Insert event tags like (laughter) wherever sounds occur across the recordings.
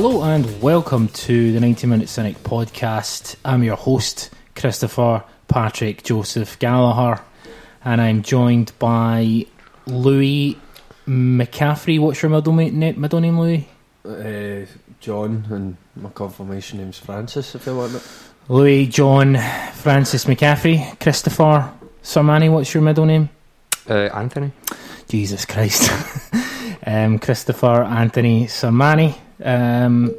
Hello and welcome to the 90 Minute Cynic podcast. I'm your host, Christopher Patrick Joseph Gallagher, and I'm joined by Louis McCaffrey. What's your middle, ma- na- middle name, Louis? Uh, John and my confirmation name's Francis, if you want it. Louis John Francis McCaffrey. Christopher Sermanni, what's your middle name? Uh, Anthony. Jesus Christ. (laughs) um, Christopher Anthony Sermanni. Um,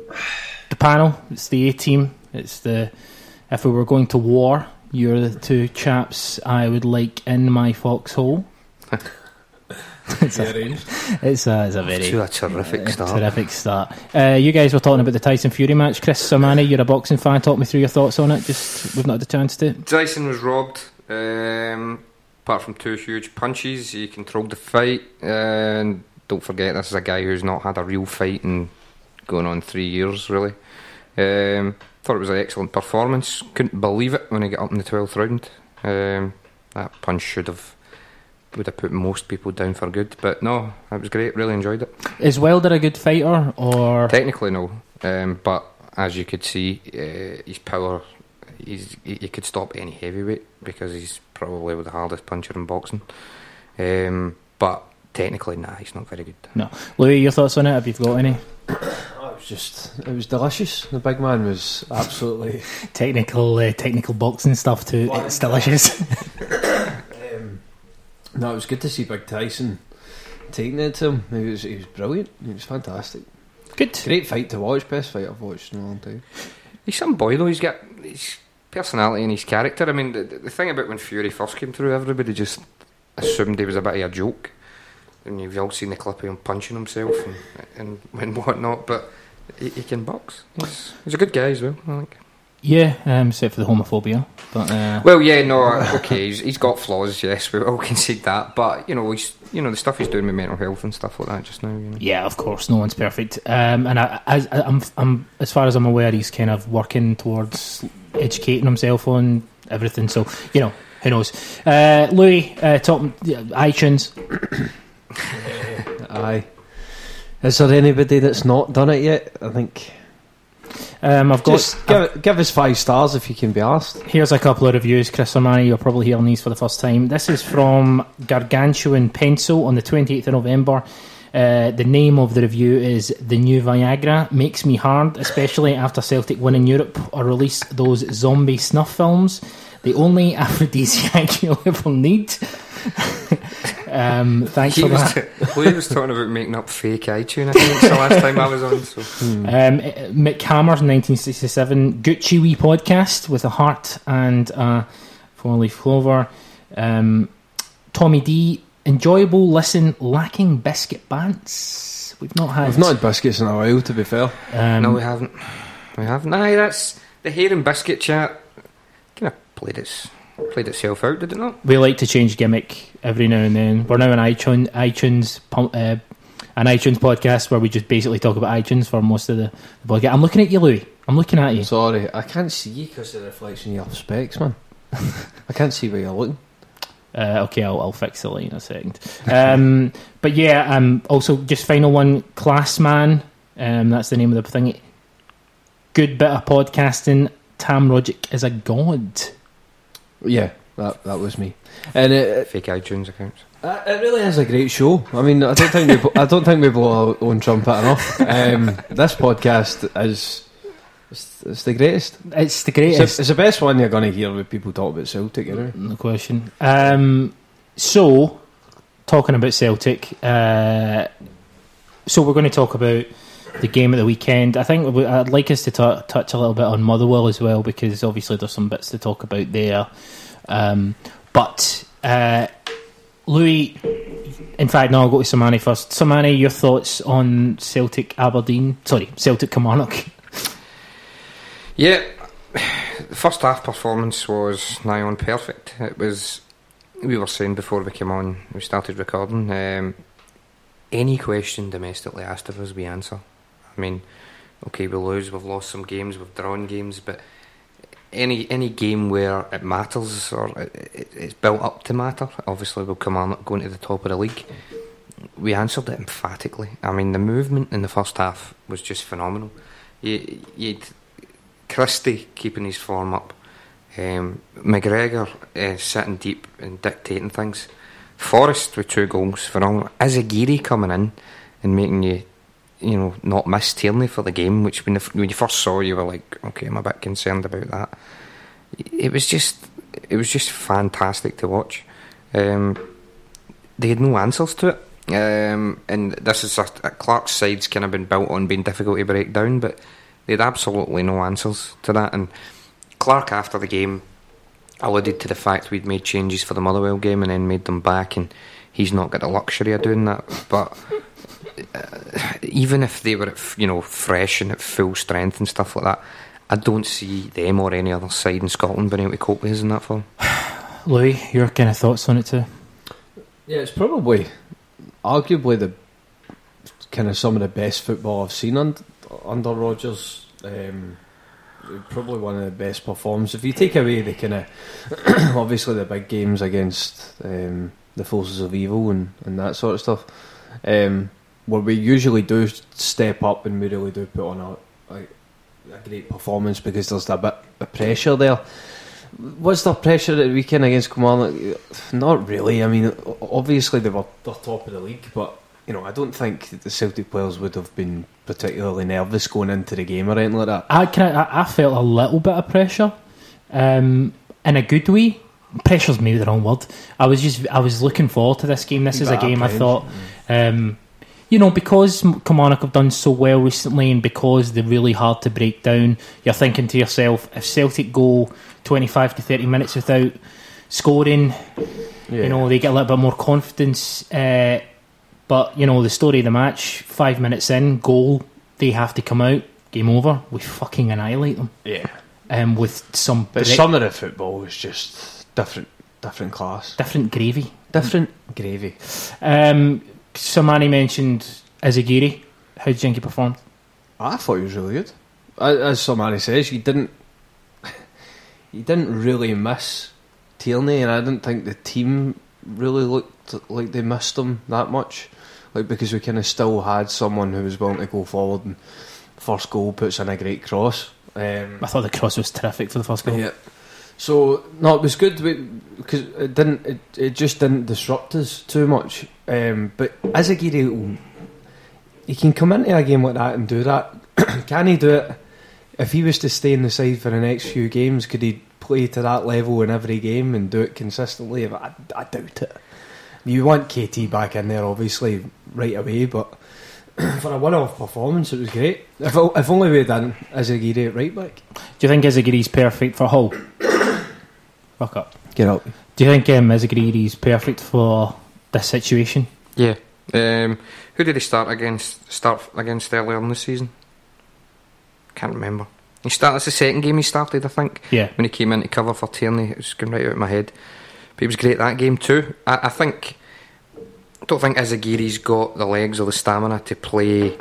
the panel, it's the A team. It's the. If we were going to war, you're the two chaps I would like in my foxhole. (laughs) it's, a, it's, a, it's a very To a terrific uh, start. terrific start. Uh, you guys were talking about the Tyson Fury match. Chris Sermanni, you're a boxing fan. Talk me through your thoughts on it. Just we've not had the chance to. Tyson was robbed. Um, apart from two huge punches, he controlled the fight. And don't forget, this is a guy who's not had a real fight in going on three years, really. Um, thought it was an excellent performance. Couldn't believe it when he got up in the twelfth round. Um, that punch should have would have put most people down for good. But no, it was great. Really enjoyed it. Is Wilder a good fighter or? Technically, no. Um, but as you could see, uh, his power, he's, he, he could stop any heavyweight because he's probably the hardest puncher in boxing. Um, but technically, nah, he's not very good. No, Louis, your thoughts on it? Have you got any? It was just, it was delicious. The big man was absolutely. (laughs) technical uh, technical boxing stuff too. What? It's delicious. (laughs) Um, no, it was good to see Big Tyson taking it to him. He was, he was brilliant. He was fantastic. Good. Great fight to watch. Best fight I've watched in a long time. He's some boy though. He's got his personality and his character. I mean, the, the thing about when Fury first came through, everybody just assumed he was a bit of a joke. And you've all seen the clip of him punching himself and and, (laughs) and whatnot. But he, he can box. He's, he's a good guy as well. I think. Yeah, um, except for the homophobia. But uh, Well, yeah, no, okay, he's, he's got flaws. Yes, we all (laughs) concede that. But you know, he's you know the stuff he's doing with mental health and stuff like that just now. You know. yeah, of course, no one's perfect. Um, and I, I, I, I'm, I'm, as far as I'm aware, he's kind of working towards educating himself on everything. So you know, who knows? Uh, Louis, uh, top yeah, iTunes. (coughs) Aye. Is there anybody that's not done it yet? I think. Um, I've got. Just give, give us five stars if you can be asked. Here's a couple of reviews. Chris Sermanni, you're probably hearing these for the first time. This is from Gargantuan Pencil on the 28th of November. Uh, the name of the review is The New Viagra. Makes me hard, especially after Celtic win in Europe or release those zombie snuff films. The only (laughs) aphrodisiac (laughs) you'll ever need. (laughs) um, thanks He for was, that. Louis was talking about making up fake iTunes. I think it's the last time I was on. So (laughs) Um, Mick Hammer's 1967 Gucci Wee podcast with a heart and a four leaf clover. Um, Tommy D, enjoyable listen, lacking biscuit bants. We've not had. We've not had biscuits in a while, to be fair. um, no, we haven't. We haven't. Aye, that's the hair and biscuit chat. Kind of played its played itself out, did it not? we like to change gimmick every now and then. We're now an iTunes, iTunes, uh, an iTunes podcast where we just basically talk about iTunes for most of the, the podcast. I'm looking at you, Louis. I'm looking at you. Sorry, I can't see you because of the reflection of your specs, man. (laughs) I can't see where you're looking. Uh, okay, I'll, I'll fix the line in a second. Um, (laughs) but yeah, um, also just final one, Classman. Um, that's the name of the thing. Good bit of podcasting. Tam Rogic is a god. Yeah, that that was me. And it, Fake iTunes accounts. it, it really is a great show. I mean, I don't think we I don't think we blow our own trumpet enough. Um, this podcast is it's, it's the greatest. It's the It's, greatest. the- it's the best one you're going to hear with people talk about Celtic. You know? No question. Um, so, talking about Celtic, uh, so we're going to talk about the game of the weekend. I think I'd like us to t- touch a little bit on Motherwell as well because obviously there's some bits to talk about there. Um, but uh, Louis, in fact, no, I'll go to Sermanni first. Sermanni, your thoughts on Celtic Aberdeen? Sorry, Celtic Kilmarnock. (laughs) Yeah, the first half performance was nigh on perfect. It was, we were saying before we came on, we started recording, um, any question domestically asked of us, we answer. I mean, okay, we lose, we've lost some games, we've drawn games, but any any game where it matters or it, it, it's built up to matter, obviously we'll come on going to the top of the league. we answered it emphatically. I mean, the movement in the first half was just phenomenal. You, you'd Christie keeping his form up, um, McGregor uh, sitting deep and dictating things. Forrest with two goals, phenomenal. Izaguirre coming in and making you, you know, not miss Tierney for the game, which when, the, when you first saw, you were like, okay, I'm a bit concerned about that. It was just, it was just fantastic to watch. Um, they had no answers to it. Um, and this is a, a Clarke's side's kind of been built on being difficult to break down, but they had absolutely no answers to that. And Clarke, after the game, alluded to the fact we'd made changes for the Motherwell game and then made them back, and he's not got the luxury of doing that. But uh, even if they were, at, you know, fresh and at full strength and stuff like that, I don't see them or any other side in Scotland being able to cope with us in that form. (sighs) Louis, your kind of thoughts on it too? Yeah, it's probably, arguably the kind of some of the best football I've seen under, under Rodgers. Um, probably one of the best performances. If you take away the kind of (coughs) obviously the big games against um, the forces of evil and, and that sort of stuff, um, where we usually do step up and we really do put on a, a, a great performance because there's a bit of pressure there. Was there pressure at the weekend against Kilmarnock? Not really. I mean, obviously they were the top of the league, but you know, I don't think the Celtic players would have been particularly nervous going into the game or anything like that. I I, I felt a little bit of pressure, um, in a good way. Pressure's maybe the wrong word. I was just, I was looking forward to this game. This is a game I thought, um, you know, because Kilmarnock have done so well recently, and because they're really hard to break down. You're thinking to yourself, if Celtic go 25 to 30 minutes without scoring, Yeah. you know, they get a little bit more confidence. Uh, but you know, the story of the match: five minutes in, goal, they have to come out. Game over. We fucking annihilate them. yeah. Um, with some But direct- some of the football was just different, different class, different gravy. different gravy. Um, Sermanni mentioned Izaguirre. How do you think he performed? I thought he was really good. As somebody says, you didn't, (laughs) you didn't really miss Tierney, and I didn't think the team really looked like they missed him that much. Like because we kind of still had someone who was willing to go forward, and first goal puts in a great cross. Um, I thought the cross was terrific for the first goal. Yeah. So no, it was good because it didn't. It, it just didn't disrupt us too much. Um, but Izaguirre, he can come into a game like that and do that. (coughs) can he do it? If he was to stay in the side for the next few games, could he play to that level in every game and do it consistently? I, I doubt it. You want KT back in there, obviously, right away, but (coughs) for a one-off performance, it was great. If, if only we'd done Izaguirre at right back. Do you think Izaguirre's perfect for Hull? (coughs) Fuck up. Get up. Do you think um, Izaguirre's perfect for this situation? Yeah. Um, who did he start against? Start against earlier in the season? Can't remember. He started. That's the second game he started, I think. Yeah. When he came in to cover for Tierney, it was going right out of my head. But he was great that game too. I, I think. I don't think Izaguirre's got the legs or the stamina to play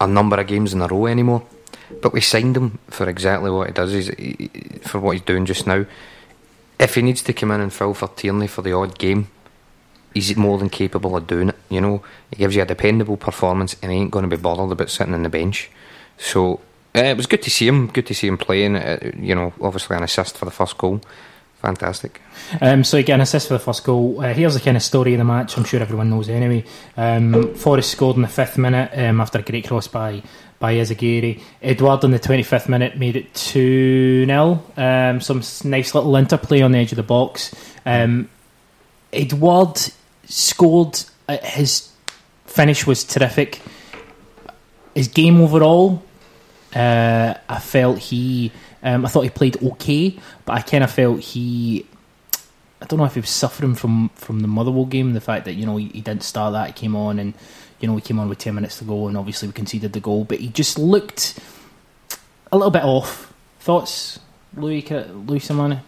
a number of games in a row anymore. But we signed him for exactly what he does. He's, he, for what he's doing just now. If he needs to come in and fill for Tierney for the odd game, he's more than capable of doing it. You know, he gives you a dependable performance, and he ain't going to be bothered about sitting on the bench. So uh, it was good to see him. Good to see him playing. Uh, you know, obviously an assist for the first goal. Fantastic. Um, so an assist for the first goal. Uh, here's the kind of story of the match. I'm sure everyone knows anyway. Um, Forrest scored in the fifth minute um, after a great cross by by Izaguirre. Edouard in the 25th minute made it 2 0. Um, some nice little interplay on the edge of the box. Um, Edouard scored. Uh, his finish was terrific. His game overall, uh, I felt he. Um, I thought he played okay, but I kind of felt he. I don't know if he was suffering from from the Motherwell game, the fact that you know he, he didn't start that, he came on, and you know we came on with ten minutes to go, and obviously we conceded the goal, but he just looked a little bit off. Thoughts, Louis Louis Sermanni?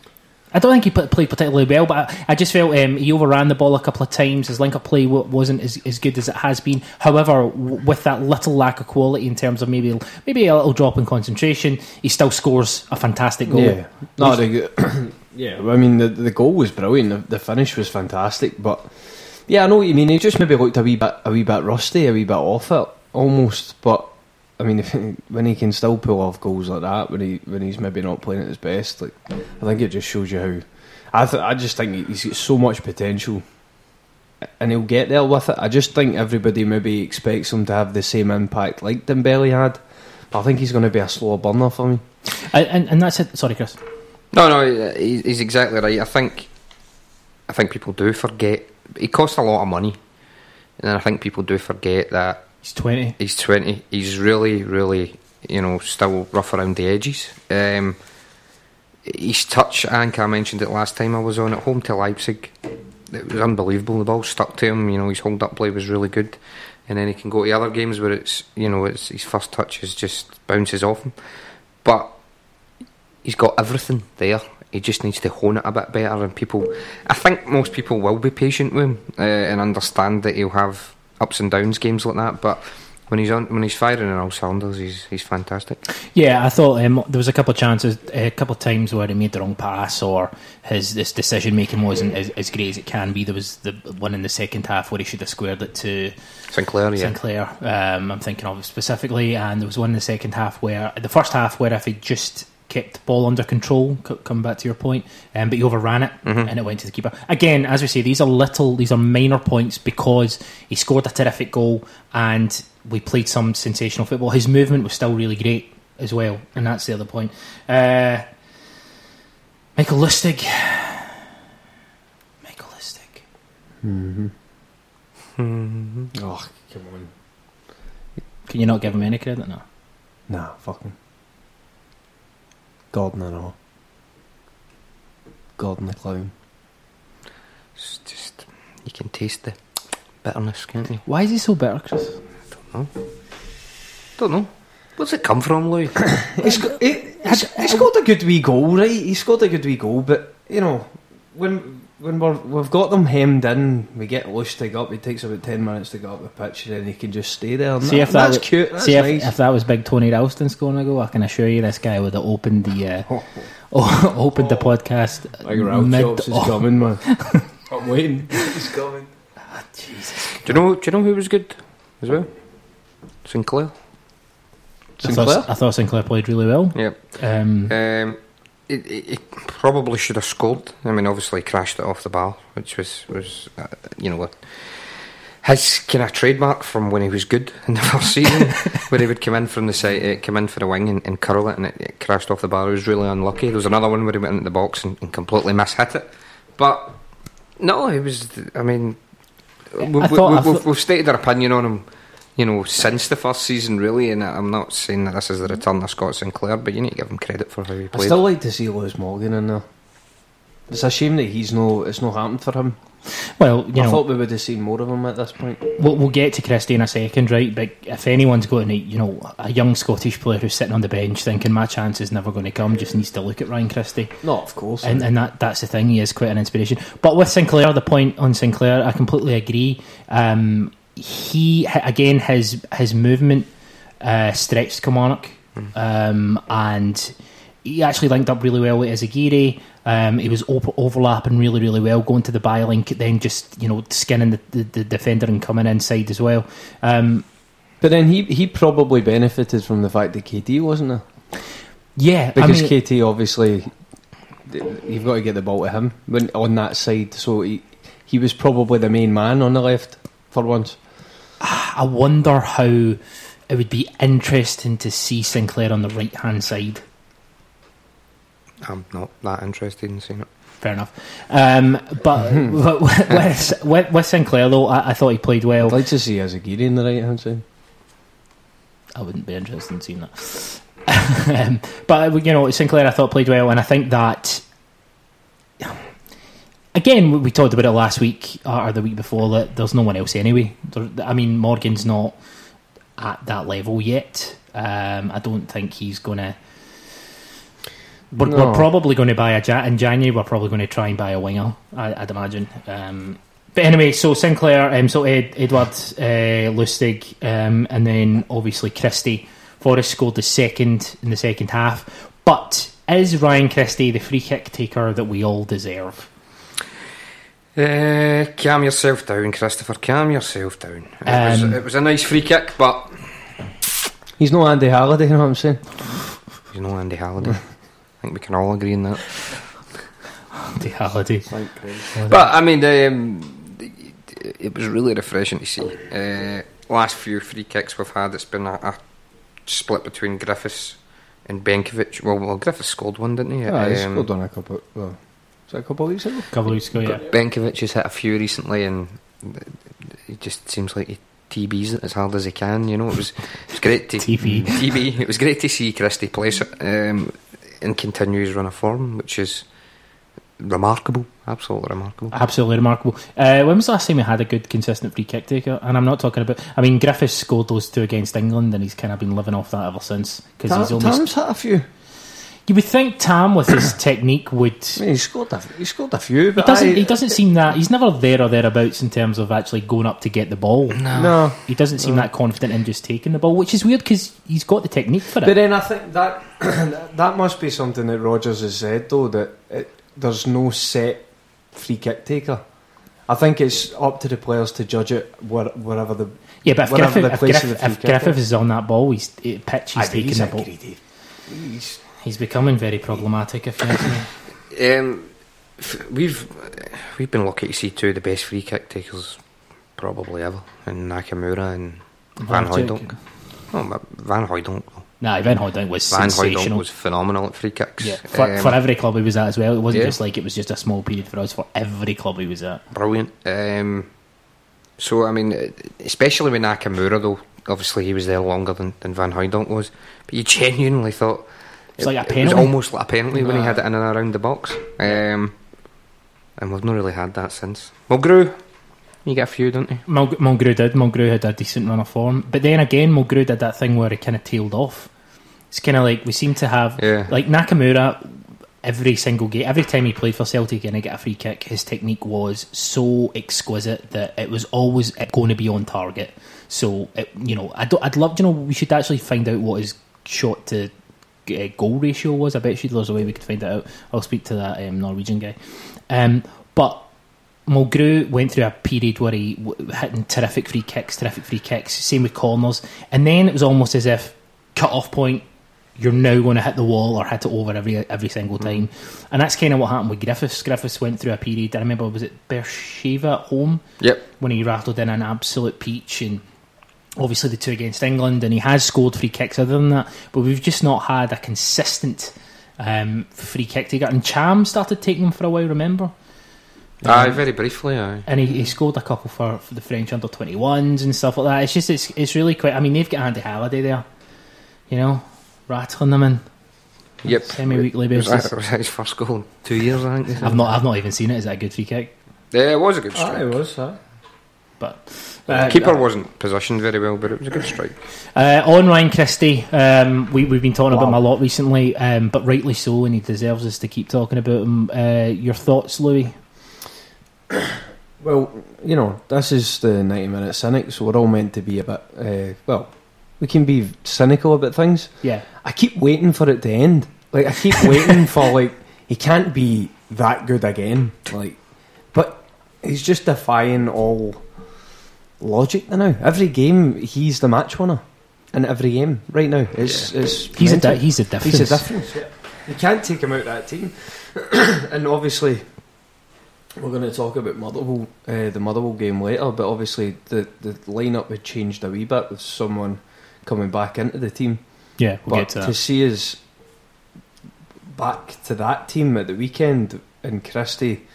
I don't think he played particularly well, but I, I just felt um, he overran the ball a couple of times. His link up play wasn't as, as good as it has been. However, w- with that little lack of quality in terms of maybe maybe a little drop in concentration, he still scores a fantastic goal. Yeah, no, the, (coughs) yeah. I mean, the the goal was brilliant. The, the finish was fantastic, but Yeah, I know what you mean. He just maybe looked a wee bit, a wee bit rusty, a wee bit off it, almost. But I mean, if, (laughs) when he can still pull off goals like that, when he when he's maybe not playing at his best, like I think it just shows you how. I th- I just think he's got so much potential, and he'll get there with it. I just think everybody maybe expects him to have the same impact like Dembele had. But I think he's going to be a slower burner for me. And, and, and that's it. Sorry, Chris. No, no, he- he's exactly right. I think, I think people do forget. He costs a lot of money, and I think people do forget that He's 20. he's twenty. He's really, really, you know, still rough around the edges. Um, his touch, I think I mentioned it last time I was on at home to Leipzig. It was unbelievable. The ball stuck to him. You know, his hold up play was really good, and then he can go to other games where it's, you know, it's his first touch is just bounces off him, but he's got everything there. He just needs to hone it a bit better, and people. I think most people will be patient with him uh, and understand that he'll have ups and downs games like that. But when he's on, when he's firing on all cylinders, he's he's fantastic. Yeah, I thought um, there was a couple of chances, a couple of times where he made the wrong pass or his this decision making wasn't as, as great as it can be. There was the one in the second half where he should have squared it to Sinclair, yeah, Sinclair. Um, I'm thinking of specifically, and there was one in the second half where the first half where if he just kept the ball under control, c- come back to your point, um, but he overran it Mhm. and it went to the keeper. Again, as we say, these are little, these are minor points because he scored a terrific goal and we played some sensational football. His movement was still really great as well, and that's the other point. Uh, Michael Lustig. (sighs) Michael Lustig. Mm-hmm. Mhm. Oh, come on. Can you not give him any credit? No. Nah, fucking. Gordon and all. Gordon the clown. It's just you can taste the bitterness, can't you? Why is he so bitter, Chris? I don't know. Don't know. Where's it come from, Louis? (coughs) He's got, he, he's, he scored a good wee goal, right? He scored a good wee goal, but you know, when when we're, we've got them hemmed in, we get Lustig up. It takes about ten minutes to get up the pitch, and then he can just stay there. And See that- if that that's was- cute. That's See if, nice. if that was big Tony Ralston scoring a goal, I can assure you this guy would have opened the uh, (laughs) (laughs) opened the podcast. like Ralph mid- Chops is oh, coming, man. (laughs) I'm waiting. He's coming. Jesus. do you know? Do you know who was good as well? Sinclair. I Sinclair. thought, I thought Sinclair played really well. Yep. Um, Um, it, probably should have scored. I mean, obviously he crashed it off the bar, which was was uh, you know his kind of trademark from when he was good (laughs) in the first season, (laughs) where he would come in from the side, uh, come in for the wing and, and curl it, and it, it crashed off the bar. He was really unlucky. There was another one where he went into the box and, and completely mishit it, but no, it was. I mean, we, we, thought- we, we've stated our opinion on him. You know, since the first season, really, and I'm not saying that this is the return of Scott Sinclair, but you need to give him credit for how he played. I played. still like to see Lewis Morgan in there. It's a shame that he's no. It's not happened for him. well, you I know, thought we would have seen more of him at this point. we'll, we'll get to Christie in a second, right? But if anyone's going to, you know, a young Scottish player who's sitting on the bench thinking my chance is never going to come, just needs to look at Ryan Christie. No, of course. and, and that that's the thing. He is quite an inspiration. But with Sinclair, the point on Sinclair, I completely agree. Um, he again his his movement uh, stretched Kilmarnock, um, and he actually linked up really well with Izaguirre. Um, he was op- overlapping really, really well, going to the bylink, then just you know skinning the, the, the defender and coming inside as well. Um, but then he he probably benefited from the fact that KT wasn't there yeah, because I mean, KT obviously you've got to get the ball to him when on that side. So he he was probably the main man on the left for once. I wonder how it would be interesting to see Sinclair on the right hand side. I'm not that interested in seeing it. Fair enough. Um, but (laughs) but with, with, with Sinclair, though, I, I thought he played well. I'd like to see Izaguirre in the right hand side. I wouldn't be interested in seeing that. (laughs) um, but you know, Sinclair, I thought played well, and I think that again we- we talked about it last week uh, or the week before that there's no one else anyway. There, I mean, Morgan's not at that level yet. Um, I don't think he's gonna. We're, No. we're probably going to buy a ja- in January. We're probably going to try and buy a winger. I, I'd imagine. Um, but anyway, so Sinclair, um, so Ed, Edouard uh, Lustig, um, and then obviously Christie. Forrest scored the second in the second half. But is Ryan Christie the free kick taker that we all deserve? Uh, calm yourself down, Christopher. Calm yourself down. It, was, it was a nice free kick, but He's no Andy Halliday, you know what I'm saying? he's no Andy Halliday. I think we can all agree on that. The Halliday. But I mean, um, it, it was really refreshing to see. Uh, last few free kicks we've had, it's been a, a split between Griffiths and Benkovic. Well, well, Griffiths scored one, didn't he? Yeah, he's Um, scored on a couple. Well, was that a couple of weeks ago? A couple of weeks ago, yeah. Benkovic has hit a few recently, and it just seems like he TBs it as hard as he can. You know, it was it was great to (laughs) TB. TB. It was great to see Christie place it um, and continue his run of form, which is remarkable, absolutely remarkable. Absolutely remarkable. Uh, when was the last time we had a good, consistent free kick taker? And I'm not talking about. I mean, Griffiths scored those two against England, and he's kind of been living off that ever since. Because Tam, he's only. Tam's hit a few. You would think Tam, with his (coughs) technique, would. I mean, he scored a, he scored a few, He but doesn't. I, He doesn't seem that. He's never there or thereabouts in terms of actually going up to get the ball. No. He doesn't seem that confident in just taking the ball, which is weird because he's got the technique for it. But then I think that (coughs) that must be something that Rodgers has said though that it, there's no set free kick taker. I think it's up to the players to judge it where, wherever the. Yeah, but if Griffith, the if, place Griff, of the free if Griffith is. is on that ball, he's pitch. He's Aye, taking he's the ball. greedy. He's, He's becoming very problematic. If you ask me. (laughs) Um, f- we've we've been lucky to see two of the best free kick takers probably ever, in Nakamura and Van. Hooijdonk. Oh, but Van Hooijdonk. Nah, Van Hooijdonk was Van Hooijdonk sensational. was phenomenal at free kicks. yeah, for, Um, for every club he was at as well. It wasn't yeah. just like it was just a small period for us. For every club he was at. brilliant. Um, so I mean, especially with Nakamura though, obviously he was there longer than, than Van Hooijdonk was, but you (laughs) genuinely thought It's like a It was almost like a penalty when he had it in and around the box. Um, and we've not really had that since. Mulgrew, you get a few, don't you? Mulg- Mulgrew did. Mulgrew had a decent run of form, but then again, Mulgrew did that thing where he kind of tailed off. It's kind of like we seem to have Yeah. like Nakamura. Every single game, every time he played for Celtic and he get a free kick, his technique was so exquisite that it was always going to be on target. So, it, you know, I I'd love, you know, we should actually find out what his shot to uh, goal ratio was. I bet you there's a way we could find it out. I'll speak to that um, Norwegian guy. Um, but Mulgrew went through a period where he w- hitting terrific free kicks, terrific free kicks. Same with corners, and then it was almost as if cut off point. You're now going to hit the wall or hit it over every every single time, and that's kind of what happened with Griffiths. Griffiths went through a period. I remember was it Beersheva at home Yep. when he rattled in an absolute peach and obviously the two against England and he has scored free kicks other than that but we've just not had a consistent um, free kick taker and Ntcham started taking them for a while remember Aye, very briefly, aye. and he, he scored a couple for, for the French under 21s and stuff like that it's just it's, it's really quite I mean they've got Andy Halliday there you know rattling them in Yep. semi-weekly basis that was his first goal in two years, I think. I've not I've not even seen it is that a good free kick Yeah, it was a good Aye, strike. it was, huh? but The keeper wasn't positioned very well, but it was a good strike. Uh, on Ryan Christie, um, we, we've been talking about him a lot recently, um, but rightly so, and he deserves us to keep talking about him. Uh, your thoughts, Louis? Well, you know, this is the 90 minute cynic, so we're all meant to be a bit, uh, well, we can be cynical about things. Yeah, I keep waiting for it to end. Like, I keep waiting for, like, he can't be that good again. Like, but he's just defying all logic now. Every game, he's the match winner. In every game, right now. It's, it's he's a di- he's a difference. He's a difference. Yeah. You can't take him out of that team. (coughs) and obviously, we're going to talk about Motherwell, uh, the Motherwell game later. But obviously, the the lineup had changed a wee bit with someone coming back into the team. Yeah, we'll but get to to see us back to that team at the weekend and Christie,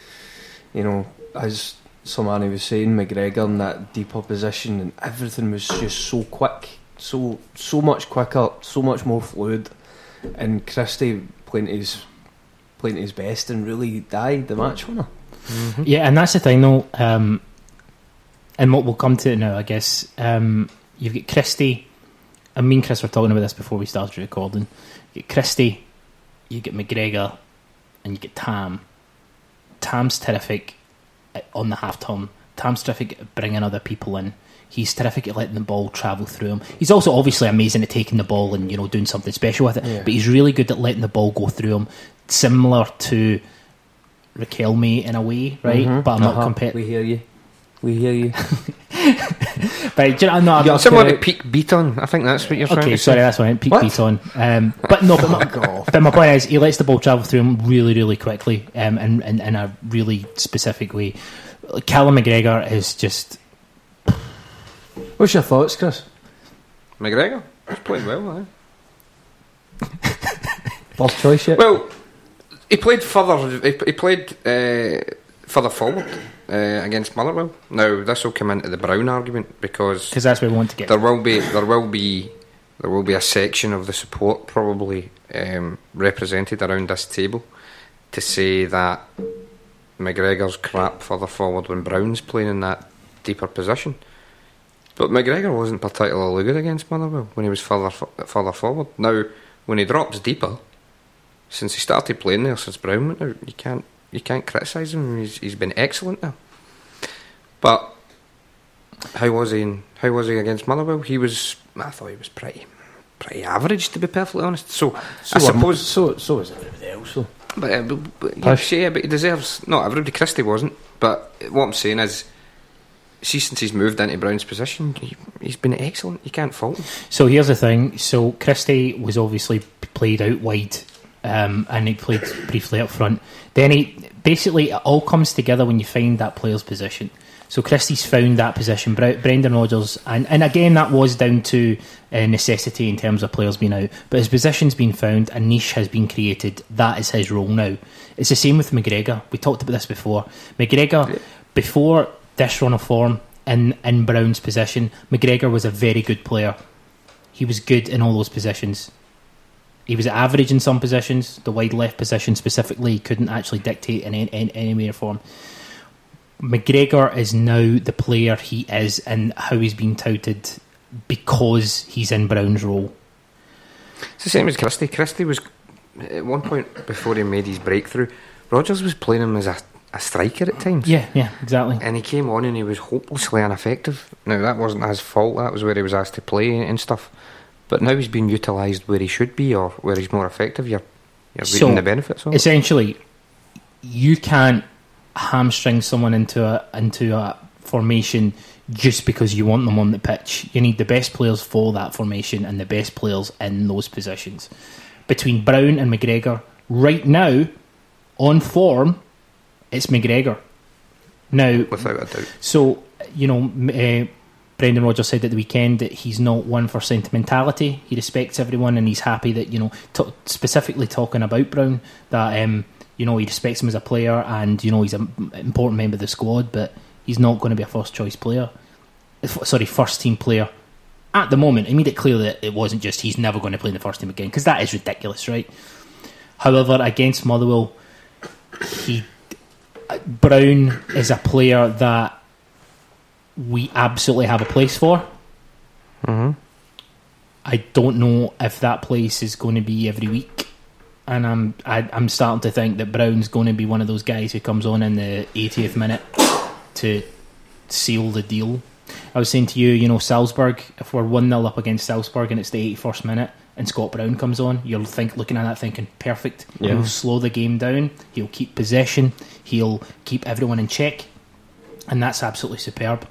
you know, as somebody was saying, McGregor in that deeper position and everything was just so quick, so so much quicker, so much more fluid, and Christie playing his playing his best and really died the match winner. Yeah, and that's the thing, though. Um, and what we'll come to now, I guess. Um, you've got Christie. And me and Chris were talking about this before we started recording. You get Christie, you get McGregor, and you get Tam. Tam's terrific at- on the half turn. Tam's terrific at bringing other people in. He's terrific at letting the ball travel through him. He's also obviously amazing at taking the ball and you know doing something special with it. Yeah. But he's really good at letting the ball go through him, similar to Riquelme in a way, right? Mhm. But I'm not Uh-huh. comparing. We hear you. We hear you. (laughs) But do you know, no, I'm Yeah, not Similar to comparing- peak beat on. I think that's what you're trying Okay, to sorry, say. that's what I meant. Peak What? beat on. Um, but no, (laughs) but my, but my point is, he lets the ball travel through him really, really quickly, um, and, and in a really specific way. Callum McGregor is just What's your thoughts, Chris? McGregor. He's played well, eh? (laughs) First choice yet? Well, he played further. He, he played uh, further forward uh, against Motherwell. Now this will come into the Brown argument because because that's where we want to get. there will be there will be there will be a section of the support probably um, represented around this table to say that McGregor's crap further forward when Brown's playing in that deeper position. But McGregor wasn't particularly good against Motherwell when he was further further forward. Now, when he drops deeper, since he started playing there, since Brown went out, you can't you can't criticise him. He's he's been excellent there. But how was he? In, how was he against Motherwell? He was. I thought he was pretty pretty average, to be perfectly honest. So, I So, suppose. so so is everybody else. So. But, uh, but, but say, but he deserves. No, everybody Christie wasn't. But what I'm saying is, see, since he's moved into Brown's position, he, he's been excellent. You can't fault him. So here's the thing. So Christie was obviously played out wide, um, and he played briefly up front. Then he basically it all comes together when you find that player's position. So Christie's found that position. Bre- Brendan Rodgers, and, and again that was down to uh, necessity in terms of players being out. But his position's been found, a niche has been created. That is his role now. It's the same with McGregor. We talked about this before. McGregor, before this run of form in in Brown's position, McGregor was a very good player. He was good in all those positions. He was average in some positions. The wide left position specifically, couldn't actually dictate in any, in any way or form. McGregor is now the player he is and how he's been touted because he's in Brown's role. It's the same as Christie. Christie was at one point before he made his breakthrough. Rodgers was playing him as a, a striker at times. Yeah, yeah, exactly. And he came on and he was hopelessly ineffective. Now that wasn't his fault. That was where he was asked to play and stuff. But now he's being utilised where he should be or where he's more effective. You're you're So, the benefits of it. Essentially, you can't hamstring someone into a into a formation just because you want them on the pitch. You need the best players for that formation and the best players in those positions. Between Brown and McGregor, right now, on form, it's McGregor. Now, Without a doubt. so, you know, uh, Brendan Rodgers said at the weekend that he's not one for sentimentality. He respects everyone and he's happy that, you know, t- specifically talking about Brown, that, um, you know, he respects him as a player and, you know, he's an important member of the squad, but he's not going to be a first choice player. F- Sorry, first team player. At the moment, he made it clear that it wasn't just he's never going to play in the first team again, because that is ridiculous, right? However, against Motherwell, he Brown is a player that we absolutely have a place for. Mm-hmm. I don't know if that place is going to be every week, and I'm I, I'm starting to think that Brown's going to be one of those guys who comes on in the 80th minute to seal the deal. I was saying to you, you know, Salzburg. If we're one 0 up against Salzburg and it's the 81st minute, and Scott Brown comes on, you'll think looking at that thinking perfect. Yeah. He'll slow the game down. He'll keep possession. He'll keep everyone in check, and that's absolutely superb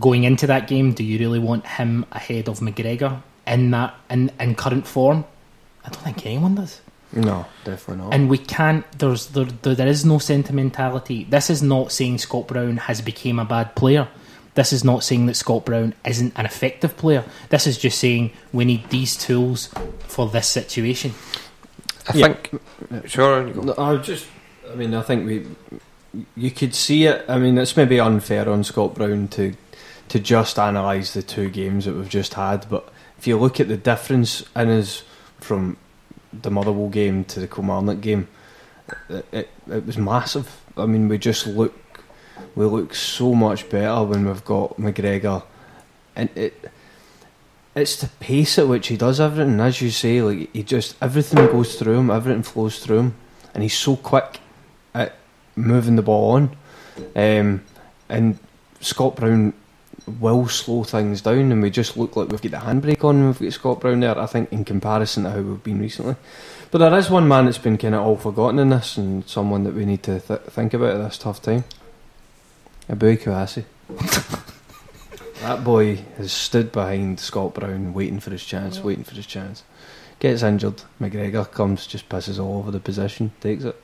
going into that game, do you really want him ahead of McGregor in that in, in current form? I don't think anyone does. No, definitely not. And we can't. There's there, there there is no sentimentality. This is not saying Scott Brown has become a bad player. This is not saying that Scott Brown isn't an effective player. This is just saying we need these tools for this situation. I Yeah. think. Sure. No, I just, I mean, I think we, you could see it. I mean, it's maybe unfair on Scott Brown to, to just analyse the two games that we've just had. But if you look at the difference in us from the Motherwell game to the Kilmarnock game, it, it, it was massive. I mean, we just look, we look so much better when we've got McGregor, and it. It's the pace at which he does everything, as you say. Like he just everything goes through him, everything flows through him, and he's so quick at moving the ball on. Um, and Scott Brown will slow things down, and we just look like we've got the handbrake on. when We've got Scott Brown there. I think in comparison to how we've been recently, But there is one man that's been kind of all forgotten in this, and someone that we need to th- think about at this tough time. Eboue Kouassi. (laughs) that boy has stood behind Scott Brown, waiting for his chance, waiting for his chance. Gets injured. McGregor comes, just pisses all over the position, takes it.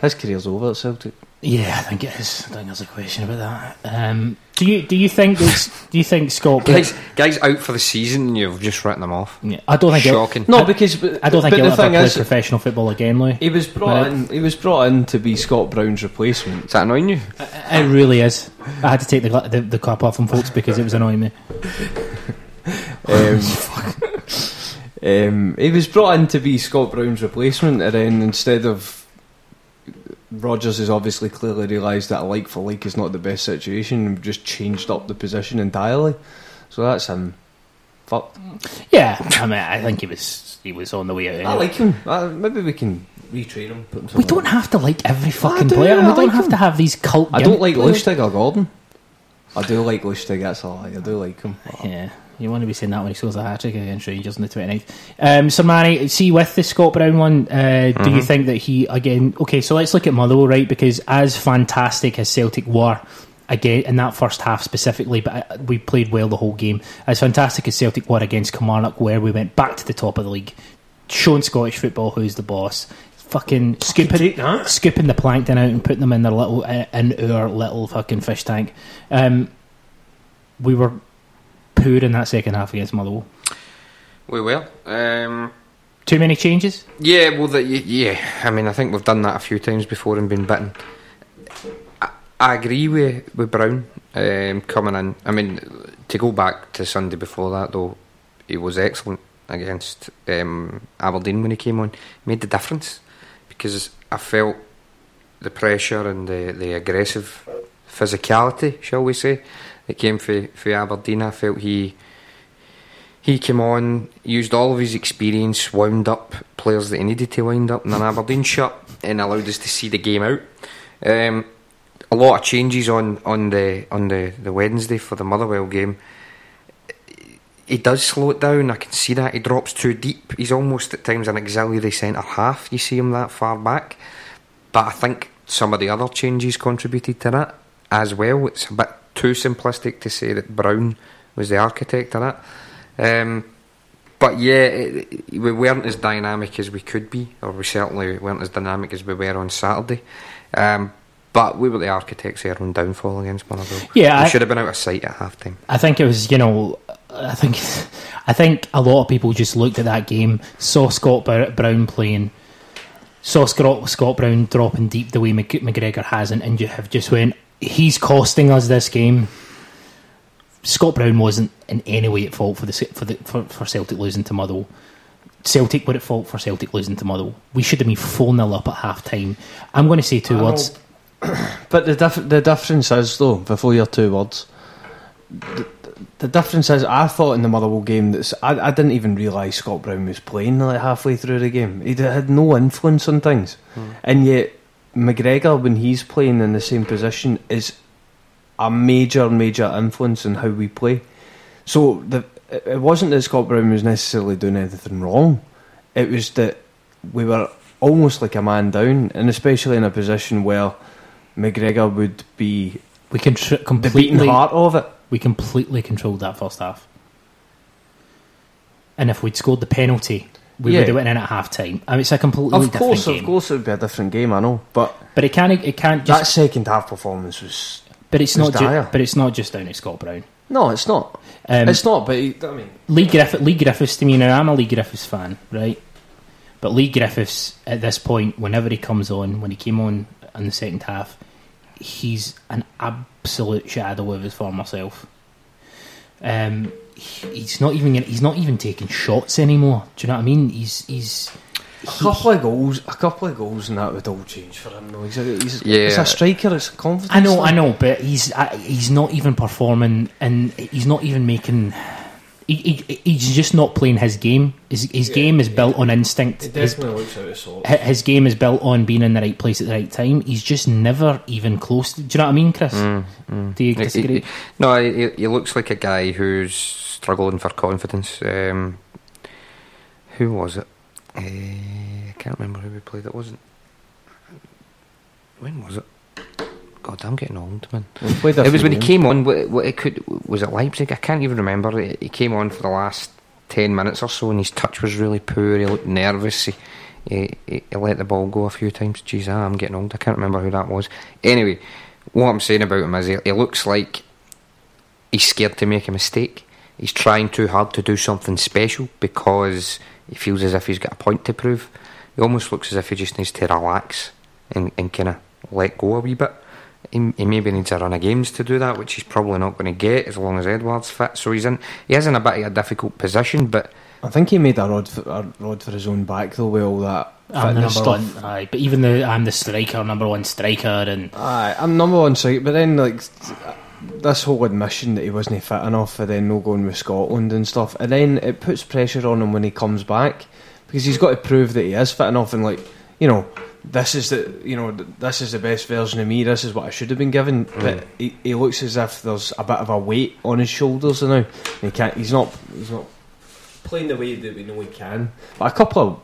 His career's over at Celtic. Yeah, I think it is. I think there's a question about that. Um, do you do you think this, do you think Scott? Guys, guys out for the season, and you've just written them off. Yeah, I don't think. Shocking. No, because but, I don't think he'll ever play is, professional football again, Louis. he was brought in. He was brought in to be Scott Brown's replacement. Is that annoying you? It really is. I had to take the gla- the, the cap off him, folks, because it was annoying me. (laughs) Um, um, he was brought in to be Scott Brown's replacement, and then instead of Rodgers has obviously clearly realised that a like for like is not the best situation, and just changed up the position entirely. So that's him. Fucked. Yeah, I mean, I think he was he was on the way out. I like him. Uh, maybe we can retrain him. Put him we don't have to like every fucking do, player, and we I don't like have to have these cult. I don't like. Lustig or Gordon. I do like Lustig. That's a lie. I do like him. Yeah, you want to be saying that when he scores a hat trick against Rangers on the 29th. Um, so, Manny, see with the Scott Brown one, uh, do you think that he again? Okay, so let's look at Motherwell, right? Because as fantastic as Celtic were. Again, in that first half specifically, but uh, we played well the whole game. As fantastic as Celtic were against Kilmarnock, where we went back to the top of the league, showing Scottish football who's the boss, fucking scooping, scooping the plankton out and putting them in their little uh, in our little fucking fish tank. Um, we were poor in that second half against Motherwell. We will. Um, Too many changes. yeah, well, the, yeah. I mean, I think we've done that a few times before and been bitten. I, I agree with with Brown um, coming in. I mean, to go back to Sunday before that though, he was excellent against um, Aberdeen when he came on. Made the difference because I felt the pressure and the the aggressive physicality, shall we say, that came for for Aberdeen. I felt he he came on, used all of his experience, wound up players that he needed to wind up in an Aberdeen shot, and allowed us to see the game out. Um, a lot of changes on, on the on the, the Wednesday for the Motherwell game. He does slow it down. I can see that he drops too deep. He's almost at times an auxiliary centre half. You see him that far back, but I think some of the other changes contributed to that as well. It's a bit too simplistic to say that Brown was the architect of that. Um, but yeah, it, we weren't as dynamic as we could be, or we certainly weren't as dynamic as we were on Saturday. Um, but we were the architects of our own downfall against Motherwell. Yeah, we I- should have been out of sight at half time. I think it was, you know, I think, (laughs) I think a lot of people just looked at that game, saw Scott Br- Brown playing, saw Scott, Scott Brown dropping deep the way Mc- McGregor hasn't, and you have just went, he's costing us this game. Scott Brown wasn't in any way at fault for the for the for, for Celtic losing to Motherwell. Celtic were at fault for Celtic losing to Motherwell. We should have been four 0 up at half time. I'm going to say two I words. (clears throat) But the the difference is though, before your two words, the, the difference is I thought in the Motherwell game that I, I didn't even realise Scott Brown was playing like halfway through the game. He had no influence on things, hmm. and yet McGregor when he's playing in the same position is a major major influence in how we play. So the it wasn't that Scott Brown was necessarily doing anything wrong. It was that we were almost like a man down, and especially in a position where McGregor would be We can tr- the beating heart of it. we completely controlled that first half. And if we'd scored the penalty, we Yeah. would have went in at half time. I mean, it's a completely Of different course, game. of course, it would be a different game. I know, but But it can't. It can't that second half performance was but it's was not. Ju- but it's not just down to Scott Brown. no, it's not. Um, it's not. But he, I mean, Lee Griffith, Lee Griffiths to me now. I'm a Lee Griffiths fan, right? But Lee Griffiths at this point, whenever he comes on, when he came on in the second half, he's an absolute shadow of his former self. Um, he's not even he's not even taking shots anymore. Do you know what I mean? He's he's a couple of goals, a couple of goals, and that would all change for him. Though he's a, he's, Yeah. he's a striker. It's a confidence. I know, thing. I know, but he's uh, he's not even performing, and he's not even making. He, he, he's just not playing his game. His, his Yeah, game is yeah. built on instinct. It His, looks out of sorts. his game is built on being in the right place at the right time. He's just never even close. To, do you know what I mean, Chris? Mm, mm. Do you He- disagree? he- no, he, he looks like a guy who's struggling for confidence. Um, who was it? Uh, I can't remember who we played. It wasn't. When was it? God, I'm getting old, man. It was when he came on. What, what it could was it Leipzig? I can't even remember. He came on for the last ten minutes or so, and his touch was really poor. He looked nervous. He, he, he he let the ball go a few times. Jeez, ah, I'm getting old. I can't remember who that was. Anyway, what I'm saying about him is he, he looks like he's scared to make a mistake. He's trying too hard to do something special because he feels as if he's got a point to prove. He almost looks as if he just needs to relax and, and kind of let go a wee bit. He, he maybe needs a run of games to do that, which he's probably not going to get as long as Edouard's fit. So he's in he is in a bit of a difficult position, but I think he made a rod for, a rod for his own back though with all that I'm the fitness number stuff. one, aye, but even the I'm the striker, number one striker, and Aye, I'm number one site, but then like this whole admission that he wasn't fit enough, and then no going with Scotland and stuff, and then it puts pressure on him when he comes back because he's got to prove that he is fit enough, and like you know, this is the you know this is the best version of me. This is what I should have been given, but mm. he, he looks as if there's a bit of a weight on his shoulders and now. He can't. He's not. He's not playing the way that we know he can. But a couple of.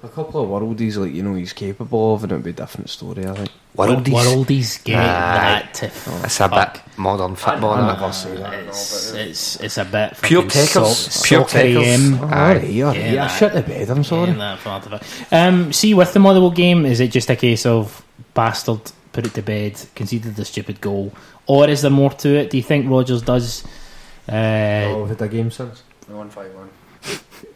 A couple of worldies like you know he's capable of, and it'd be a different story. I think. Worldies. worldies get Aye. that to It's a fuck. bit modern football. I isn't it? never say that. It's, it's it's a bit Pure fucking takers. soc- Pure soccer takers. AM. Oh, Aye. alright, alright. Yeah, Yeah, that- shut the bed. I'm sorry. Yeah, that part of it. Um, see, with the Motherwell game, is it just a case of bastard put it to bed, conceded the stupid goal, or is there more to it? Do you think Rodgers does? Uh, oh, we've had a game since. One five one.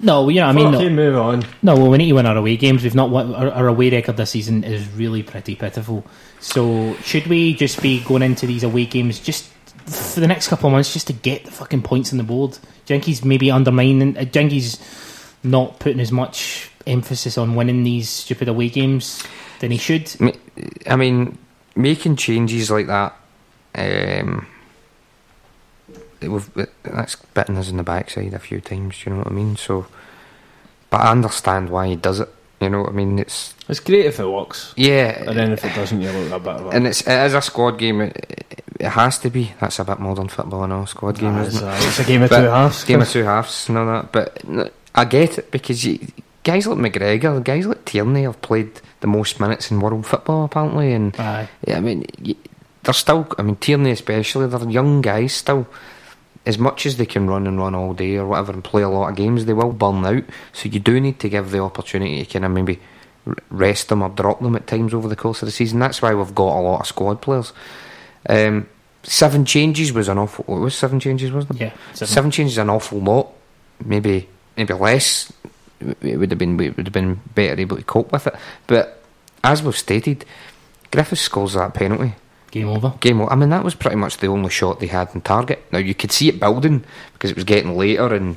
No, you know, I mean, okay, no, move on. no. Well, we need to win our away games. We've not won, our, our away record this season is really pretty pitiful. So, should we just be going into these away games just for the next couple of months just to get the fucking points on the board? Do you think he's maybe undermining? Uh, do you think he's not putting as much emphasis on winning these stupid away games than he should? I mean, making changes like that, um, it- we've, that's bitten us in the backside a few times. Do you know what I mean? So, but I understand why he does it. You know what I mean? It's It's great if it works, yeah, and then if it doesn't, you look a bit of a. and it's it is a squad game. It, it has to be. That's a bit modern football, I know. Squad game, isn't it? it's, a, it's a game of But two halves. Game of two halves and all that. But I get it because you, guys like McGregor, guys like Tierney have played the most minutes in world football apparently, and Aye. yeah, I mean they're still. I mean Tierney especially, they're young guys still. As much as they can run and run all day or whatever and play a lot of games, they will burn out. So you do need to give the opportunity to kind of maybe rest them or drop them at times over the course of the season. That's why we've got a lot of squad players. Um, seven changes was an awful. What was seven changes? Wasn't it? Yeah, seven. Seven changes is an awful lot. Maybe maybe less. It would have been we would have been better able to cope with it. But as we've stated, Griffiths scores that penalty. Game over. Game. o- I mean, that was pretty much the only shot they had in target. Now you could see it building because it was getting later, and,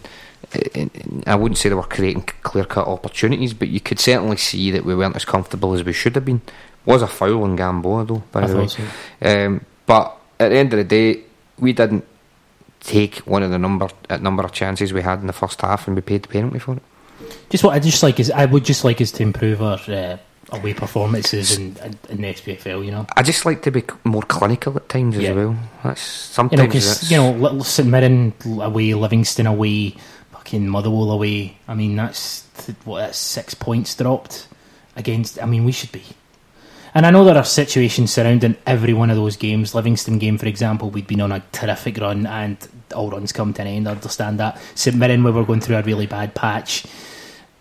and- and I wouldn't say they were creating clear cut opportunities, but you could certainly see that we weren't as comfortable as we should have been. Was a foul on Gamboa though, by I the way. so. Um, but at the end of the day, we didn't take one of the number uh, number of chances we had in the first half, and we paid the penalty for it. Just what I just like is I would just like us to improve our uh, away performances in, in, the SPFL. You know, I just like to be more clinical at times Yeah. as well. That's you know, sometimes that's- you know, little St Mirren away, Livingston away, fucking Motherwell away. I mean, that's th- what that's six points dropped against. I mean, we should be. And I know there are situations surrounding every one of those games. Livingston game, for example, we'd been on a terrific run, and all runs come to an end. I understand that. St Mirren, we were going through a really bad patch.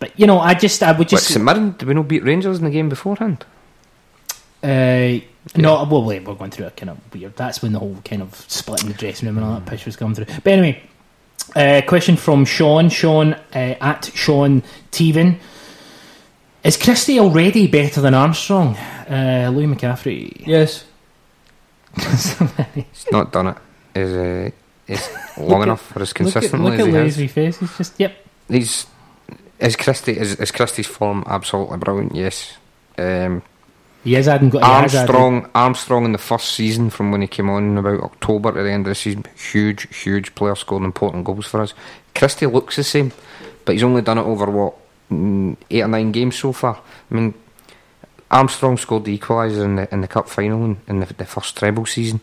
But you know, I just I would What, just St Mirren, did we not beat Rangers in the game beforehand? Uh, no, well, wait, we're going through a kind of weird. That's when the whole kind of split in the dressing room and all that pish was coming through. But anyway, uh, question from Sean. Sean uh, at Sean Teven. Is Christie already better than Armstrong? Uh, Louis McCaffrey. yes. (laughs) He's not done it. Is uh, is long at- louch for as look at, consistently look as at he has. lazy face. He's just yep. He's is Christie is, is Christie's form absolutely brilliant. Yes. Um, He has hadn't got has added- Armstrong, Armstrong in the first season from when he came on in about October to the end of the season, huge, huge player scoring important goals for us. Christie looks the same, but he's only done it over what eight or nine games so far. I mean, Armstrong scored the equaliser in the in the cup final in, in the, the first treble season.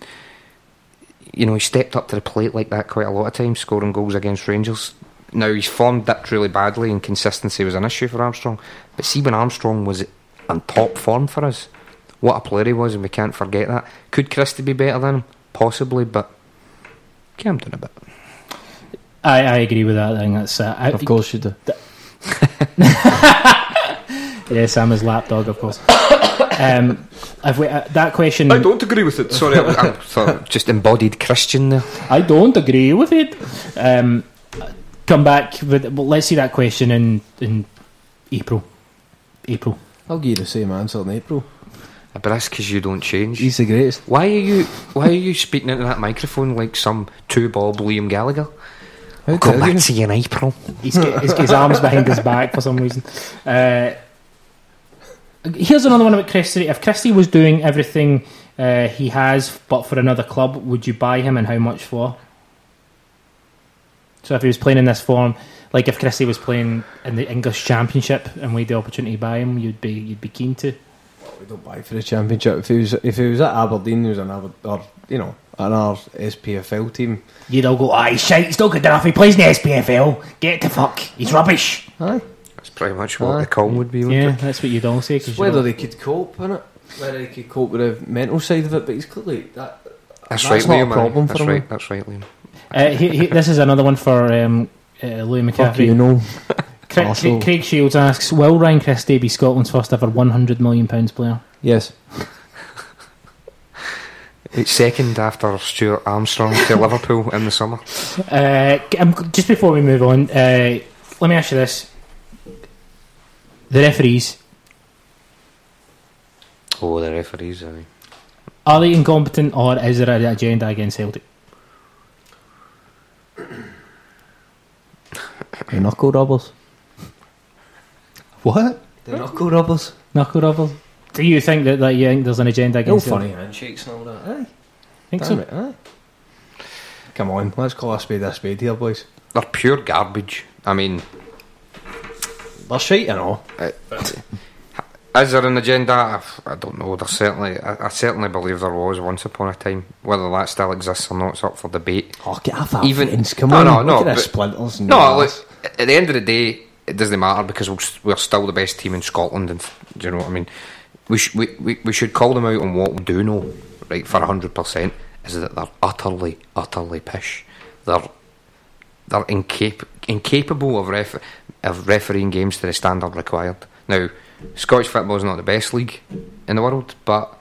You know, he stepped up to the plate like that quite a lot of times, scoring goals against Rangers. Now his form dipped really badly, and consistency was an issue for Armstrong. But see, when Armstrong was on top form for us, what a player he was, and we can't forget that. Could Christie be better than him? Possibly, but Camden a bit. I, I agree with that. I think that's uh, I, Of course you do. (laughs) Yeah, Sam is lapdog, of course. um, have we, uh, that question. I don't agree with it. Sorry, I, I thought just embodied Christian there. I don't agree with it. Um, come back with. Well, let's see that question in in April. April. I'll give you the same answer in April. But that's because you don't change. He's the greatest. Why are you Why are you speaking into that microphone like some two bob Liam Gallagher? How Come dare you? back to you in April. He's got, he's got his arms behind his back for some reason. Uh, here's another one about Christie. If Christie was doing everything uh, he has, but for another club, would you buy him and how much for? So if he was playing in this form, like if Christie was playing in the English Championship and we had the opportunity to buy him, you'd be you'd be keen to. We don't buy for the championship. If he was, if he was at Aberdeen, he was an Aber, or you know, another SPFL team. You'd all go, aye, shite, he's not good enough, he plays in the SPFL, get to fuck, he's rubbish. Aye. That's pretty much what Aye. the call would be. Yeah, it? that's what you'd all say. 'cause It's you're whether they could cope, innit? Whether they could cope with the mental side of it, but he's clearly that. That's, That's right, not a Liam. aye. problem for that's him. right. That's right, Liam. Uh, he, he, this is another one for um, uh, Louis Fuck McCaffrey. you know. Cra- (laughs) Arsenal. Craig, Craig Shields asks, will Ryan Christie be Scotland's first ever £100 million player? Yes. (laughs) It's second after Stuart Armstrong to Liverpool in the summer. (laughs) Uh, um, just before we move on, uh, let me ask you this. The referees, Oh, the referees. Aye. are they incompetent or is there an agenda against Celtic? The knuckle rubbers. What? The knuckle rubbers. Knuckle rubbers? Do you think that, that you think there's an agenda No against funny Celtic? handshakes and all that. Aye. think Damn so? it, aye. Come on, let's call a spade a spade here, boys. They're pure garbage. I mean, They're shite and all. Uh, (laughs) is there an agenda? I, I don't know. There's certainly. I, I certainly believe there was once upon a time. Whether that still exists or not, it's up for debate. Oh, get off that Even- fence, come No, on. no, no, Look at the but- splinters and No, look. At the end of the day, it doesn't matter because we're, we're still the best team in Scotland, and do you know what I mean? We, sh- we, we we should call them out on what we do know, right? For hundred percent, is that they're utterly, utterly pish. They're they're incap- incapable of ref- of refereeing games to the standard required. Now, Scottish football is not the best league in the world, but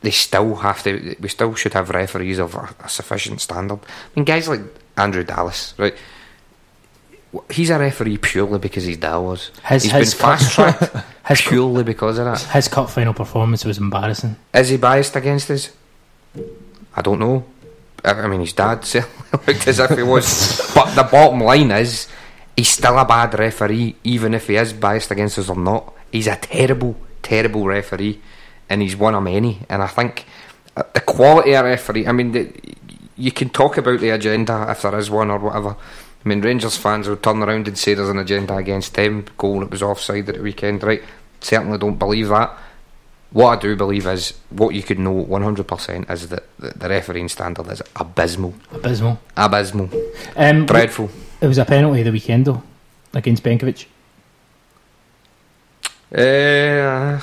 they still have to. We still should have referees of a, a sufficient standard. I mean, guys like Andrew Dallas, right? He's a referee purely because he's Dallas. His- he's his been fast tracked (laughs) purely because of that. his cup final performance was embarrassing. Is he biased against us? I don't know. I, I mean, his dad certainly (laughs) looked as if he was. (laughs) but the bottom line is, he's still a bad referee, even if he is biased against us or not. He's a terrible, terrible referee, and he's one of many. And I think the quality of referee. I mean, the, you can talk about the agenda if there is one or whatever. I mean, Rangers fans will turn around and say there's an agenda against them. Goal that was offside at the weekend, right? Certainly don't believe that. What I do believe is what you could know 100% is that the, the refereeing standard is abysmal. Abysmal. Abysmal. Um, Dreadful. It was a penalty the weekend, though, against Benkovic. Uh,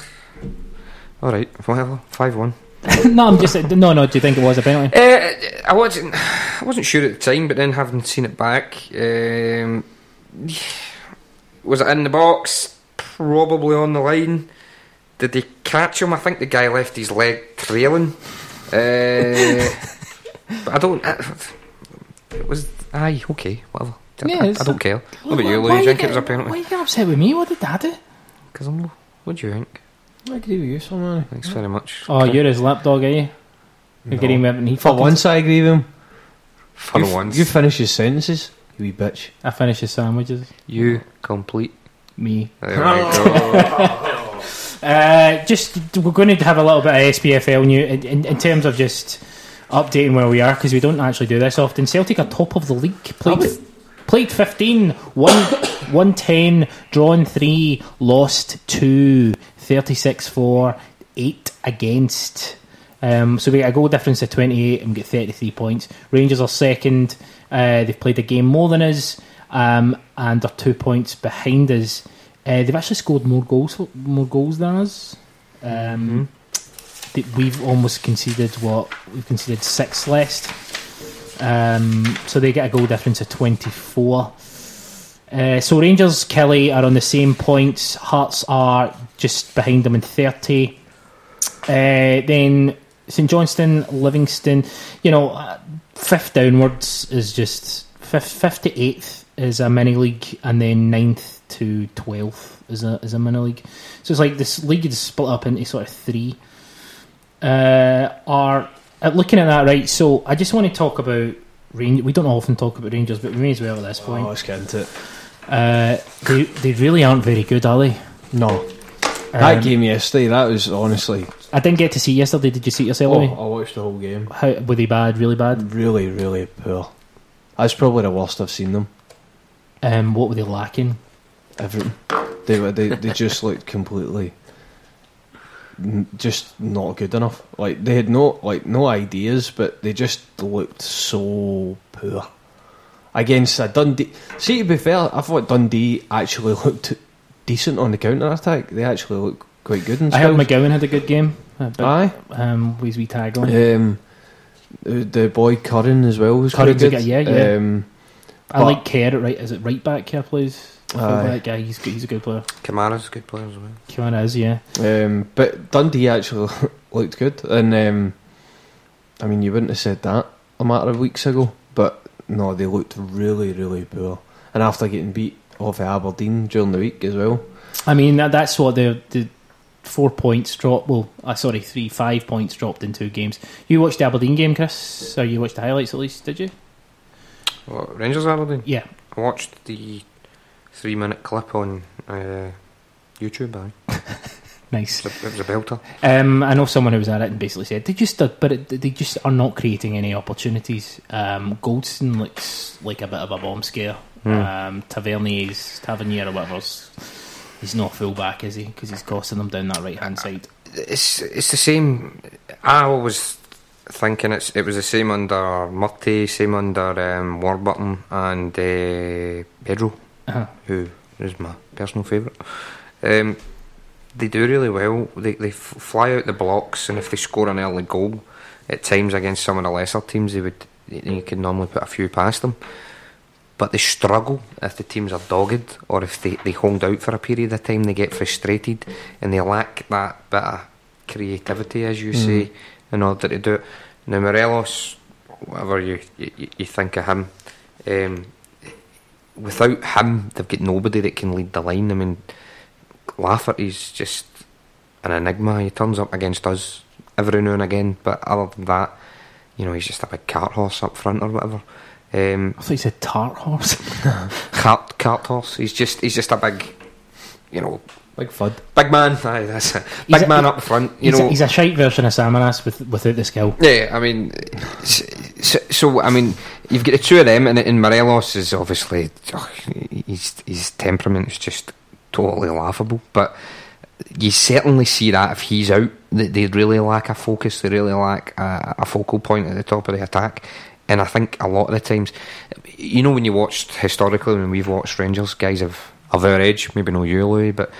Alright, whatever. 5 1. (laughs) no, I'm just no, no. Do you think it was a penalty? Uh, I wasn't. I wasn't sure at the time, but then having seen it back, um, was it in the box? Probably on the line. Did they catch him? I think the guy left his leg trailing. Uh, (laughs) but I don't. it was aye okay whatever. I- Yeah, I, it's- I don't care. What about you, Why Lou? Do you think get- it was a Why penalty? are you getting upset with me? What did I do? Because I'm. What do you think? I agree with you, someone. Thanks very much. Oh, you're his lapdog, are you? You're getting him and he For once, I agree with him. For you, f- once, You finish your sentences, you wee bitch. I finish his sandwiches. you complete. Me. There we go. (laughs) Uh, just we're going to have a little bit of SPFL new in, in, in terms of just updating where we are because we don't actually do this often. Celtic are top of the league. Played, played 15, won, won (coughs) 10, drawn 3, lost 2, 36 4, 8 against. Um, so we got a goal difference of 28 and we get 33 points. Rangers are second. Uh, they've played a game more than us. um, and are two points behind us. Uh, they've actually scored more goals more goals than us. Um, they- We've almost conceded what we've conceded six less. Um, so they get a goal difference of twenty four. Uh, so Rangers, Killie are on the same points. Hearts are just behind them in thirty. Uh, then St Johnstone, Livingston, you know, uh, fifth downwards is just fifth, fifth to eighth is a mini league, and then ninth to twelfth is a is a mini league. So it's like this league is split up into sort of three. Uh, are uh, looking at that right? So I just want to talk about Rangers. We don't often talk about Rangers, but we may as well at this Oh, point. let's get into it. Uh, they they really aren't very good, are they? No, that Um, game yesterday, that was honestly. I didn't get to see yesterday. Did you see it yourself? Oh, I watched the whole game. How were they bad? Really bad? Really, really poor. That's probably the worst I've seen them. Um, what were they lacking? Everything. They were. They, they just looked completely. Just not good enough. Like they had no like no ideas, but they just looked so poor. Against a Dundee. See, to be fair, I thought Dundee actually looked decent on the counter attack. They actually looked quite good. I heard. McGowan had a good game. Uh, Aye. um, with his wee tag on. Um, the, the boy Curran as well was Curran's good. guy, yeah, yeah. Um, I like Kerr at right. Is it right back here, please? Aye. That guy, he's he's a good player. Kamara's a good player as well. Kiwana is, yeah. um, but Dundee actually (laughs) looked good, and um, I mean, you wouldn't have said that a matter of weeks ago, but no, they looked really, really poor. And after getting beat off of Aberdeen during the week as well, I mean, that, that's what the the four points dropped. Well, uh, sorry, three, five points dropped in two games. You watched the Aberdeen game, Chris? Or you watched the highlights at least? Did you? What, Rangers Aberdeen? Yeah. I watched the three minute clip on uh, YouTube. Aye. (laughs) Nice. It was a, it was a belter. Um, I know someone who was at it and basically said they just, uh, but it, they just are not creating any opportunities. Um, Goldson looks like a bit of a bomb scare. Hmm. Um, Tavernier's Tavernier or whatever's, he's not full back, is he? Because he's costing them down that right hand side. It's it's the same. I was thinking it's it was the same under Murty, same under um, Warburton and uh, Pedro, Uh-huh. who is my personal favourite. Um, they do really well. They they f- fly out the blocks, and if they score an early goal, at times against some of the lesser teams, they would you could normally put a few past them. But they struggle if the teams are dogged, or if they, they hold out for a period of time, they get frustrated, and they lack that bit of creativity, as you say, in order to do it. Now Morelos, whatever you you, you think of him, um, without him, they've got nobody that can lead the line. I mean, Lafferty's just an enigma. He turns up against us every now and again, but other than that, you know, he's just a big cart horse up front or whatever. Um, I thought you said tart horse. (laughs) cart cart horse. He's just he's just a big, you know, big fud. big man. (laughs) Aye, that's it. Big a- man up front. You he's, know, a, he's a shite version of Samaras with, without the skill. Yeah, I mean, so, so I mean, you've got the two of them, and, and Morelos is obviously oh, his his temperament is just totally laughable. But you certainly see that if he's out, that they really lack a focus. They really lack a, a focal point at the top of the attack. And I think a lot of the times, you know, when you watched historically, when we've watched Rangers, guys of of our age, maybe no you, Louis, but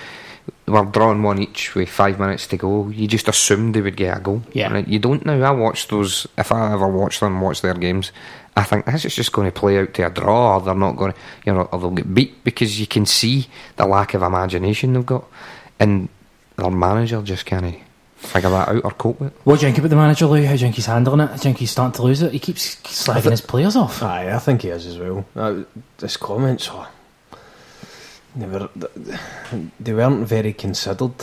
we're drawing one each with five minutes to go. You just assumed they would get a goal. Yeah. And you don't now. I watch those. If I ever watch them, watch their games, I think this is just going to play out to a draw, or they're not going to, you know, or they'll get beat because you can see the lack of imagination they've got, and their manager just can't figure that out or cope with. it. What do you think about the manager, Lou? How do you think he's handling it? Do you think he's starting to lose it? He keeps slagging his players off. Aye, I think he is as well. Uh, his comments, oh, they were they weren't very considered.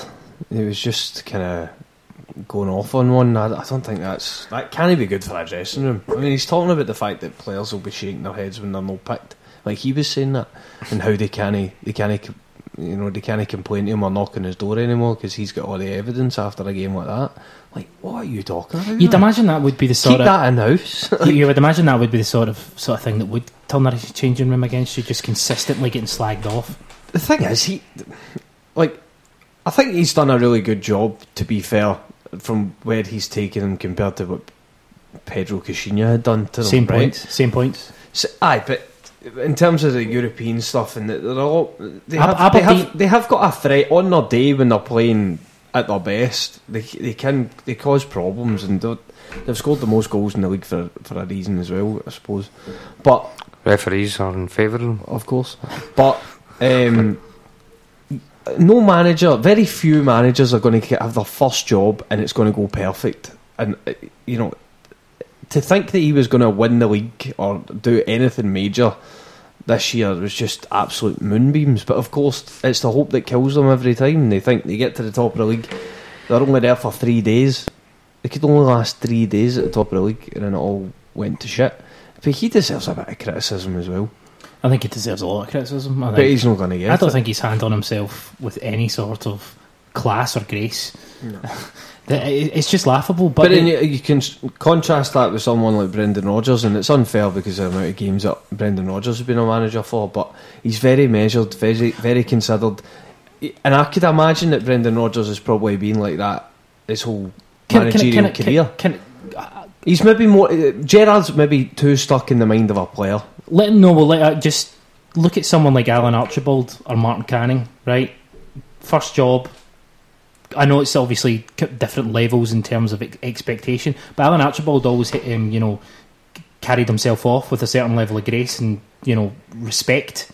It was just kind of going off on one. I, I don't think that's that can't be good for a dressing room. I mean, he's talking about the fact that players will be shaking their heads when they're not picked, like he was saying that, and how they can't they can't you know they can't complain to him or knock on his door anymore because he's got all the evidence after a game like that. Like, what are you talking about? You'd imagine that would be the Keep sort of that in house. (laughs) you, you would imagine that would be the sort of sort of thing that would turn a changing room against you, just consistently getting slagged off. The thing is, he like I think he's done a really good job. To be fair, from where he's taken him compared to what Pedro Caixinha had done to them. Same right? points, same points. So, aye, but in terms of the European stuff, and they're all they Ab- have, they have they have got a threat on their day when they're playing at their best. They they can they cause problems, and they're- they've scored the most goals in the league for for a reason as well, I suppose. But Referees are in favour of them. of course. But um, no manager, very few managers are going to have their first job and it's going to go perfect. And uh, you know, to think that he was going to win the league or do anything major this year was just absolute moonbeams. But of course, it's the hope that kills them every time. They think they get to the top of the league, they're only there for three days. They could only last three days at the top of the league, and then it all went to shit. But he deserves a bit of criticism as well. I think he deserves a lot of criticism. I, But think. he's not going to get I don't it. think he's handled himself with any sort of class or grace. (laughs) It- It's just laughable. But, But the- you, can contrast that with someone like Brendan Rodgers, and it's unfair because of the amount of games that Brendan Rodgers has been a manager for. But he's very measured, very very considered, and I could imagine that Brendan Rodgers has probably been like that his whole can, can, managerial can, career. He's maybe more uh, Gerrard's maybe too stuck in the mind of a player. let him know. Well, let, uh, just look at someone like Alan Archibald or Martin Canning, right? First job. I know it's obviously different levels in terms of ex- expectation, but Alan Archibald always hit him, you know, carried himself off with a certain level of grace and you know respect.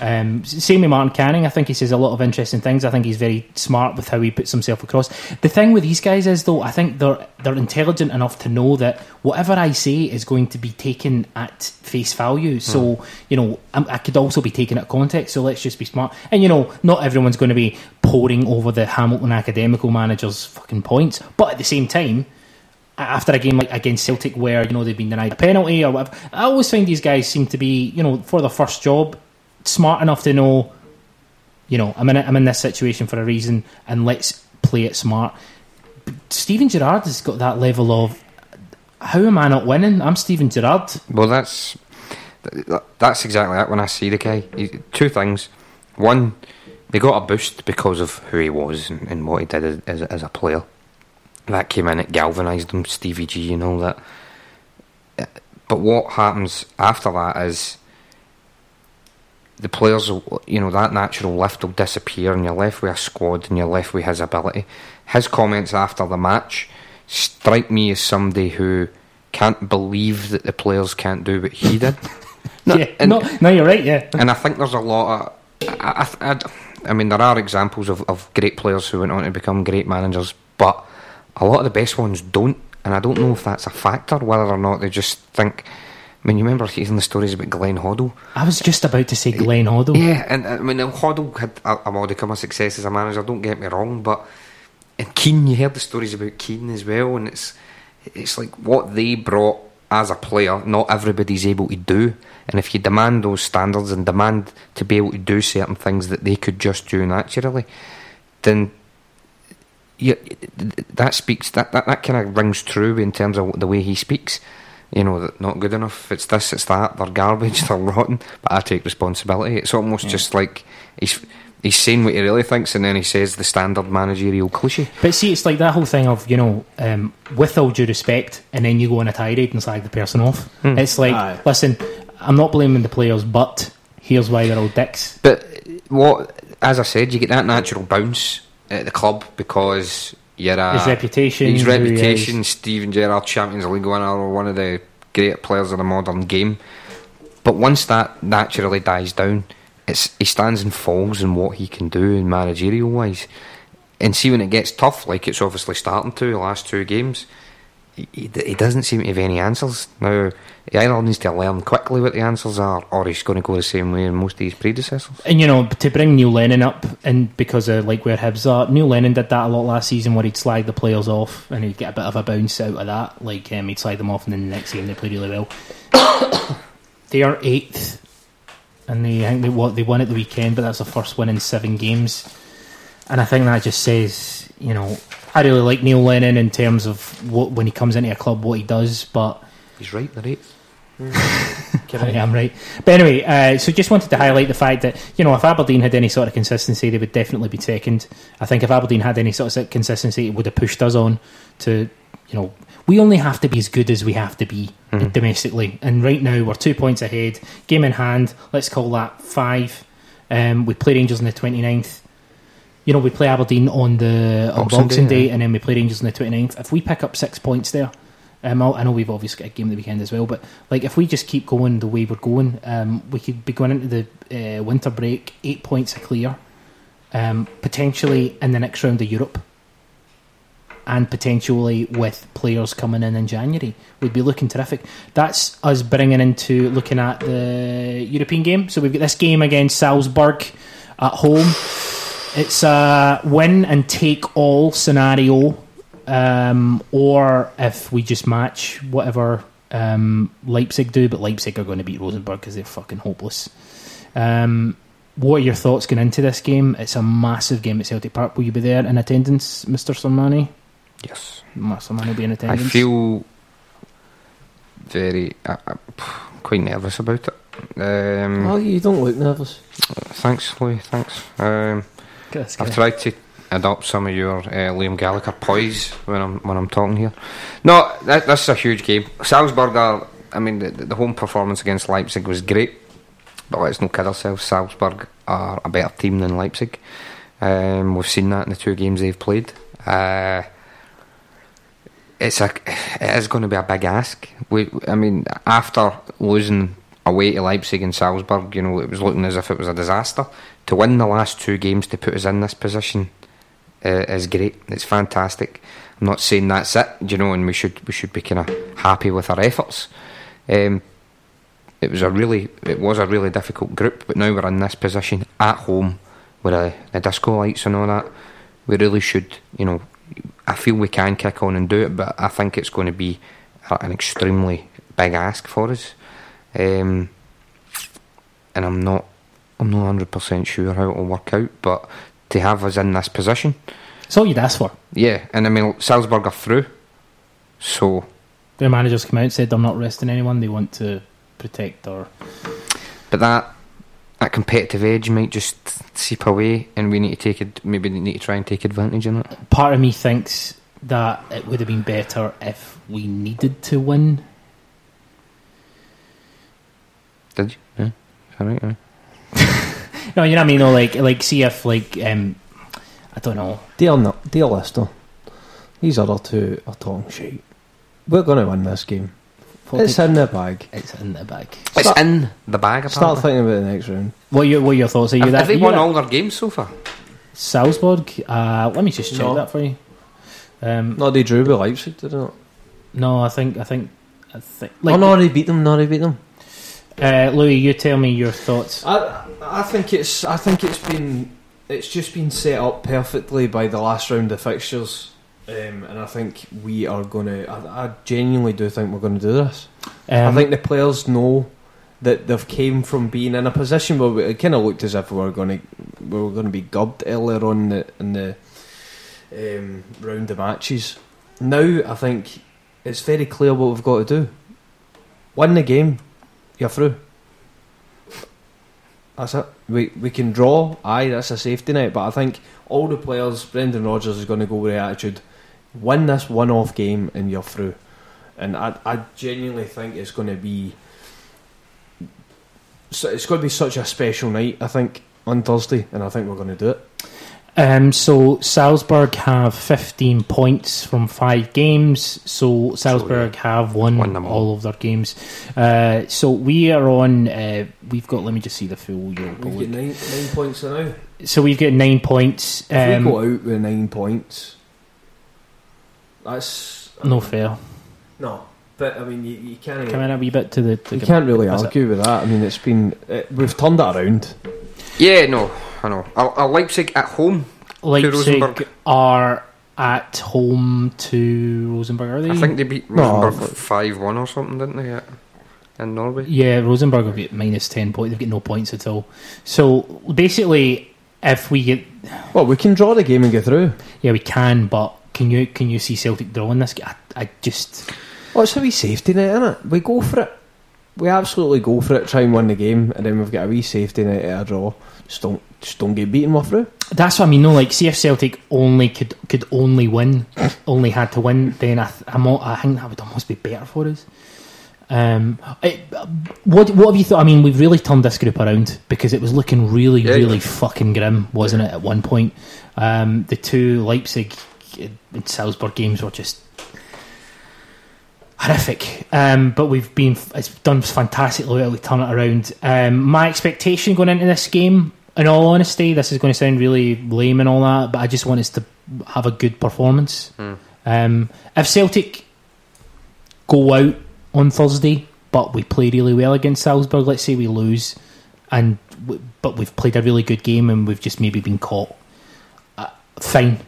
Um, same with Martin Canning. I think he says a lot of interesting things. I think he's very smart with how he puts himself across. The thing with these guys is, though, I think they're they're intelligent enough to know that whatever I say is going to be taken at face value. So you know, i I could also be taken at context. So let's just be smart. And you know, not everyone's going to be poring over the Hamilton academical manager's fucking points, but at the same time after a game like against Celtic where you know they've been denied a penalty or whatever. I always find these guys seem to be you know for their first job smart enough to know you know I'm in a, I'm in this situation for a reason and let's play it smart. But Steven Gerrard has got that level of how am I not winning? I'm Steven Gerrard. Well, that's that's exactly that. When I see the guy, he, two things. One, they got a boost because of who he was and, and what he did as, as, a player. That came in, it galvanised him, Stevie G, and all that. But what happens after that is the players, you know, that natural lift will disappear, and you're left with a squad, and you're left with his ability. His comments after the match strike me as somebody who can't believe that the players can't do what he did. (laughs) No, yeah, and- no, no, you're right. Yeah, and I think there's a lot of. I, I, I, I mean, there are examples of, of great players who went on to become great managers, but a lot of the best ones don't. And I don't know if that's a factor, whether or not they just think. I mean, you remember hearing the stories about Glenn Hoddle? I was just about to say Glenn Hoddle. Yeah, and I mean, Hoddle had a, a modicum of success as a manager, don't get me wrong, but. And Keane, you heard the stories about Keane as well, and it's it's like what they brought as a player, not everybody's able to do. And if you demand those standards and demand to be able to do certain things that they could just do naturally, then you, that speaks that that, that kind of rings true in terms of the way he speaks. You know, that not good enough. It's this, it's that. They're garbage. (laughs) They're rotten. But I take responsibility. It's almost just like he's he's saying what he really thinks, and then he says the standard managerial cliche. But see, it's like that whole thing of, you know, um, with all due respect, and then you go on a tirade and slag the person off. Hmm. It's like, Aye. listen, I'm not blaming the players, but here's why they're all dicks. But what, as I said, you get that natural bounce at the club because you're a His reputation, his reputation. Steven Gerrard, Champions League winner, one of the great players of the modern game. But once that naturally dies down, it's he stands and falls in what he can do in managerial wise. And see when it gets tough, like it's obviously starting to the last two games, he, he, doesn't seem to have any answers. Now he either needs to learn quickly what the answers are, or he's going to go the same way as most of his predecessors. And you know, to bring Neil Lennon up, and because of like where Hibs are, Neil Lennon did that a lot last season, where he'd slag the players off, and he'd get a bit of a bounce out of that. Like um, he'd slag them off, and then the next game they play really well. (coughs) they are eighth, and they I think they what they won at the weekend, but that's the first win in seven games. And I think that just says, you know, I really like Neil Lennon in terms of what when he comes into a club, what he does, but He's right, they're eighth. (laughs) I am right. But anyway, uh, so just wanted to highlight the fact that, you know, if Aberdeen had any sort of consistency, they would definitely be second. I think if Aberdeen had any sort of consistency, it would have pushed us on to you know, we only have to be as good as we have to be Mhm. domestically. And right now we're two points ahead. Game in hand. Let's call that five. Um, we play Rangers on the 29th. You know, we play Aberdeen on the on Boxing Boxing, Day, Day, yeah. and then we play Rangers on the 29th. If we pick up six points there, um, I know we've obviously got a game the weekend as well, but like if we just keep going the way we're going, um, we could be going into the uh, winter break eight points a clear, um, potentially in the next round of Europe, and potentially with players coming in in January, we'd be looking terrific. That's us bringing into looking at the European game. So we've got this game against Salzburg at home. It's a win and take all scenario um, or if we just match whatever um, Leipzig do, but Leipzig are going to beat Rosenborg because they're fucking hopeless. Um, what are your thoughts going into this game? It's a massive game at Celtic Park. Will you be there in attendance, Mr. Sermanni? Yes. Mr. Sermanni will be in attendance. I feel very uh, uh, quite nervous about it. Um, Oh, you don't look nervous. Thanks, Louis. Thanks. Um, I've tried to adopt some of your uh, Liam Gallagher poise when I'm when I'm talking here. No, that, this is a huge game. Salzburg are. I mean, the, the home performance against Leipzig was great, but let's not kid ourselves. Salzburg are a better team than Leipzig. Um, we've seen that in the two games they've played. Uh, it's a, it is going to be a big ask. We, I mean, after losing away to Leipzig and Salzburg, you know, it was looking as if it was a disaster. To win the last two games to put us in this position uh, is great. It's fantastic. I'm not saying that's it, you know, and we should we should be kind of happy with our efforts. Um, it was a really it was a really difficult group, but now we're in this position at home with uh, the disco lights and all that. We really should, you know. I feel we can kick on and do it, but I think it's going to be an extremely big ask for us. Um, and I'm not, I'm not hundred percent sure how it'll work out. But to have us in this position, It's all you'd ask for. yeah. And I mean, Salzburg are through, so Their managers come out and said they're not resting anyone. They want to protect or but that that competitive edge might just seep away, and we need to take it. Maybe need to try and take advantage of it. part of me thinks that it would have been better if we needed to win. Did you? Yeah. All right. Yeah. (laughs) No, you know what I mean. Though, like, like, see if like, um, I don't know. Dear, no, dear listener, these other two are talking shit. We're going to win this game. It's in the bag. It's in the bag. It's in the bag. Start Apparently. thinking about the next round. What are your what are your thoughts? Are you Have, that? have they you won that- all their games so far? Salzburg? Uh, let me just check No. that for you. Um, No, they drew with Leipzig, did they not? no, I think I think I think. oh, no, they beat them. No, they beat them. Uh, Louis, you tell me your thoughts. I, I think it's, I think it's been, it's just been set up perfectly by the last round of fixtures, um, and I think we are going to. I, I genuinely do think we're going to do this. I Um, think the players know that they've came from being in a position where we, it kind of looked as if we were going to we were going to be gubbed earlier on in the, in the um, round of matches. Now I think it's very clear what we've got to do. Win the game, you're through. That's it. We we can draw. Aye, that's a safety net. But I think all the players, Brendan Rodgers is going to go with the attitude: win this one-off game and you're through. And I I genuinely think it's going to be. So it's going to be such a special night. I think on Thursday, and I think we're going to do it. Um, so Salzburg have 15 points from five games. So Salzburg have won, Won them all. all of their games. Uh, so we are on. Uh, we've got. Let me just see the full Europa We've got nine, nine points now. So we've got nine points. If Um, we go out with nine points, that's no fair. no. But I mean, you, you can't. Come in a wee bit to the. To You can't really Is it- argue with that. I mean, it's been it, we've turned it around. Yeah, no, I know. Are, are Leipzig at home? Leipzig Rosenborg. are at home to Rosenborg. Are they? I think they beat No, Rosenborg but- five one or something, didn't they? Yeah, in Norway. Yeah, Rosenborg have got minus ten points. They've got no points at all. So basically, if we get, Well, we can draw the game and get through. yeah, we can. But can you can you see Celtic drawing this? I, I just Well, it's a wee safety net, isn't it? We go for it. We absolutely go for it. Try and win the game, and then we've got a wee safety net at a draw. Just don't, just don't get beaten with through. That's what I mean. No, like, see if Celtic only could could only win, (laughs) only had to win, then I, th- I'm all, I think that would almost be better for us. Um, it, what what have you thought? I mean, we've really turned this group around because it was looking really, Yeah, really yeah. fucking grim, wasn't it? At one point, um, the two Leipzig and Salzburg games were just horrific. Um, but we've been it's done fantastically well to turn it around. Um, my expectation going into this game, in all honesty, this is going to sound really lame and all that, but I just want us to have a good performance. Hmm. Um, if Celtic go out on Thursday, but we play really well against Salzburg, let's say we lose, and w- but we've played a really good game and we've just maybe been caught. Uh, fine.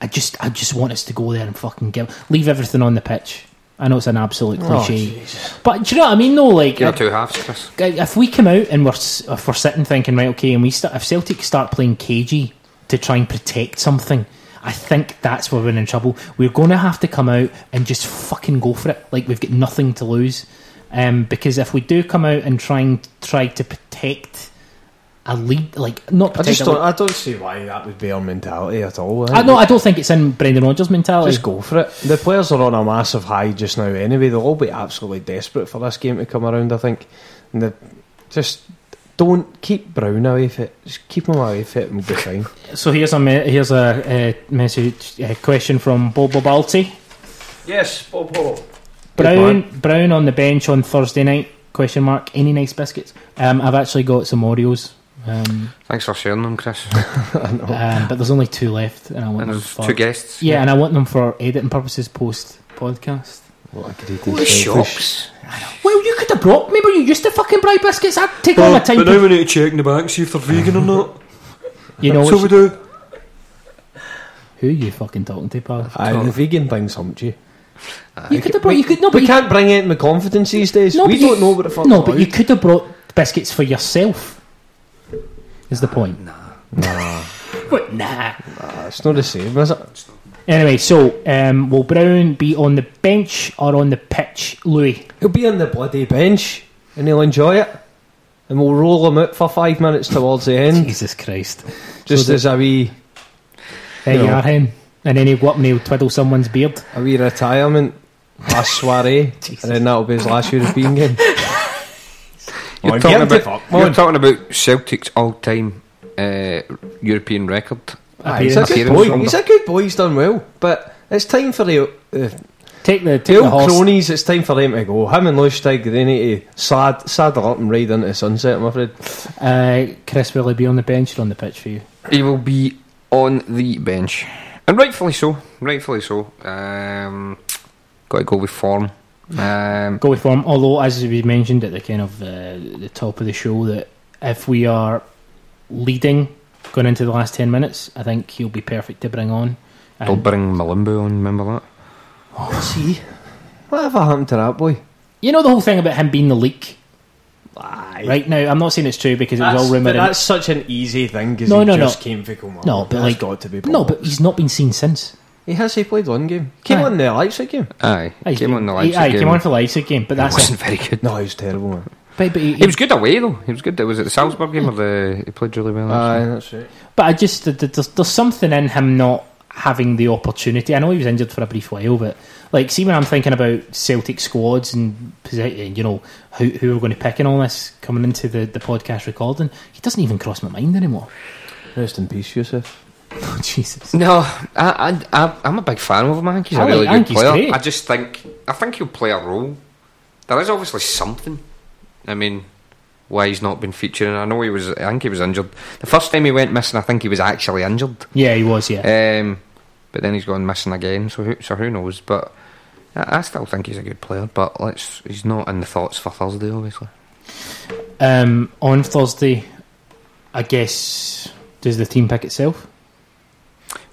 I just I just want us to go there and fucking give leave everything on the pitch. I know it's an absolute cliche, but do you know what I mean? Though, like Give if, two halves, Chris. if we come out and we're s- if we're sitting thinking right, okay, and we start if Celtic start playing cagey to try and protect something, I think that's where we're in trouble. We're going to have to come out and just fucking go for it, like we've got nothing to lose. Um, because if we do come out and try and try to protect a lead, like not I just don't. I don't see why that would be our mentality at all. I, no, I don't think it's in Brendan Rodgers' mentality. Just go for it. The players are on a massive high just now anyway. They'll all be absolutely desperate for this game to come around, I think. And the, just don't keep Brown away from it. Just keep him away from it and we'll be fine. So here's a me- here's a uh, message uh, question from Bobo Balti. Yes, Bob Hall. Brown Brown on the bench on Thursday night? Question mark. Any nice biscuits? Um, I've actually got some Oreos, um, Thanks for sharing them, Chris. (laughs) um, but there's only two left, and I want And them for two guests. yeah, and I want them for editing purposes post podcast. What a great What shops? Well, you could have brought. Maybe you used to fucking buy biscuits. I'd take all my time. but now we need to check in the back, see if they're vegan or not. (laughs) you know so which- we do. who are you fucking talking to, pal? Aye, the vegan thing's humped you. You could have brought. You could no, but We you, can't bring it in with confidence these days. No, we don't know what the fuck. no, but you could have brought biscuits for yourself. Is the point? Nah, Nah. (laughs) But nah. nah, it's not the same, is it? Anyway, so um, will Brown be on the bench or on the pitch, Louis? He'll be on the bloody bench and he'll enjoy it. And we'll roll him out for five minutes towards the end. (laughs) Jesus Christ! just So as a wee, There you No. are, hen. And then he'll go up and he'll twiddle someone's beard. a wee retirement last soiree. (laughs) and then that'll be his last European game. You're, Oh, talking about, to- you're on. talking about Celtic's all-time uh, European record. Aye, he's a good boy. He's a good boy. He's done well. But it's time for the, uh, Take the the take the old horse. cronies. It's time for them to go. Him and Lustig, they need to sad, saddle up and ride into sunset, I'm afraid. Uh, Chris, will he be on the bench or on the pitch for you? He will be on the bench, and rightfully so. Rightfully so. Um, got to go with form. Um, Go with form. Although, as we mentioned at the kind of uh, the top of the show, that if we are leading going into the last ten minutes, I think he'll be perfect to bring on. they'll bring Mulumbu on. Remember that? Oh, see. Whatever happened to that boy? you know the whole thing about him being the leak, Aye. right? Now, I'm not saying it's true because it was all rumoured. but that's such an easy thing because No, he no, no. just came for Kilmarnock. No, but That's like- got to be No, but he's not been seen since. He has. He played one game. Came Aye. on the Leipzig game. Aye, Aye, came on the he- Leipzig aye, he game. came on for the Leipzig game, but He that's wasn't it. very good. No, he was terrible. Man. But, but, he, He was good away though. He was good. Was it the Salzburg game or the? He played really well. Aye, actually. that's right. but I just th- th- there's, there's something in him not having the opportunity. I know he was injured for a brief while, but like, see when I'm thinking about Celtic squads and you know who who we're going to pick and all this coming into the, the podcast recording, he doesn't even cross my mind anymore. Rest in peace, Yusuf. (laughs) Oh Jesus! No, I, I, I, I'm a big fan of him. I think he's I a really I good player. great. I just think I think he'll play a role. There is obviously something. I mean, why he's not been featuring. I know he was. I think he was injured. The first time he went missing, I think he was actually injured. Yeah, he was. Yeah, Um, but then he's gone missing again. So who, so who knows? But I, I still think he's a good player. But let's. He's not in the thoughts for Thursday, obviously. um, on Thursday, I guess does the team pick itself?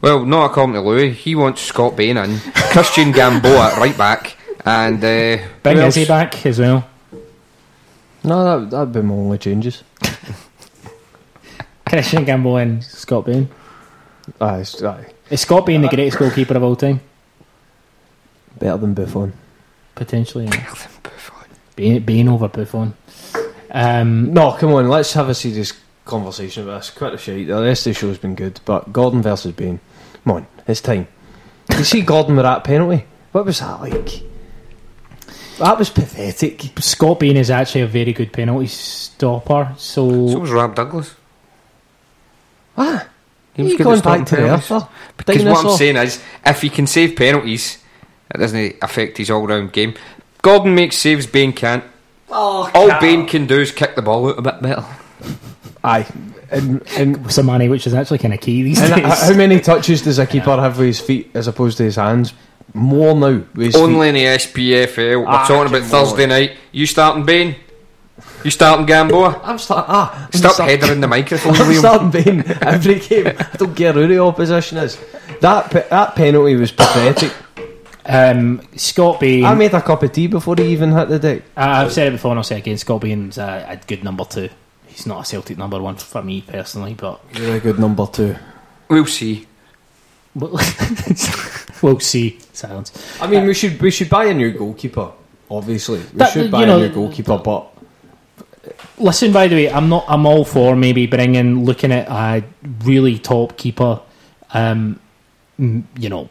Well, not according to Louis. He wants Scott Bain in, Christian Gamboa at right back, and uh, Bring who else? Izzy back as well. No, that that'd be my only changes. (laughs) Christian Gamboa and Scott Bain. Aye, it's- aye. Is Scott Bain the greatest goalkeeper of all time? better than Buffon. Potentially. Yeah. Bain, Bain over Buffon. Um, No, come on, let's have a serious conversation about this. Quite a shite. The rest of the show's been good, but Gordon versus Bain. Come on, it's time. you see Gordon with that penalty? What was that like? That was pathetic. Scott Bain is actually a very good penalty stopper. So, So was Rob Douglas. Ah, He was you good going at stopping back to the penalties. Arthur? Because what I'm saying is, if he can save penalties, it doesn't affect his all-round game. Gordon makes saves, Bain can't. Oh, All Bain can do is kick the ball out a bit better. Aye. And, and, with some money, which is actually kind of key these and days. how many (laughs) touches does a keeper have with his feet as opposed to his hands? More now. With his Only in the SPFL. We're Ah, talking about come Thursday night. You starting Bain? You starting Gamboa? I'm starting. Ah, I'm Stop start- headering the microphone, (laughs) I'm Liam. starting Bain every game. I don't care who the opposition is. That pe- that penalty was pathetic. um, Scott Bain. I made a cup of tea before he even hit the deck. I- I've said it before and I'll say it again. Scott Bain's a, a good number two. He's not a Celtic number one for me personally, but You're a good number two. We'll see. we'll, (laughs) we'll see. Silence. I mean, we should we should buy a new goalkeeper. Obviously, we That- should you buy know- a new goalkeeper. But Listen, by the way, I'm not. I'm all for maybe bringing, looking at a really top keeper. Um, you know,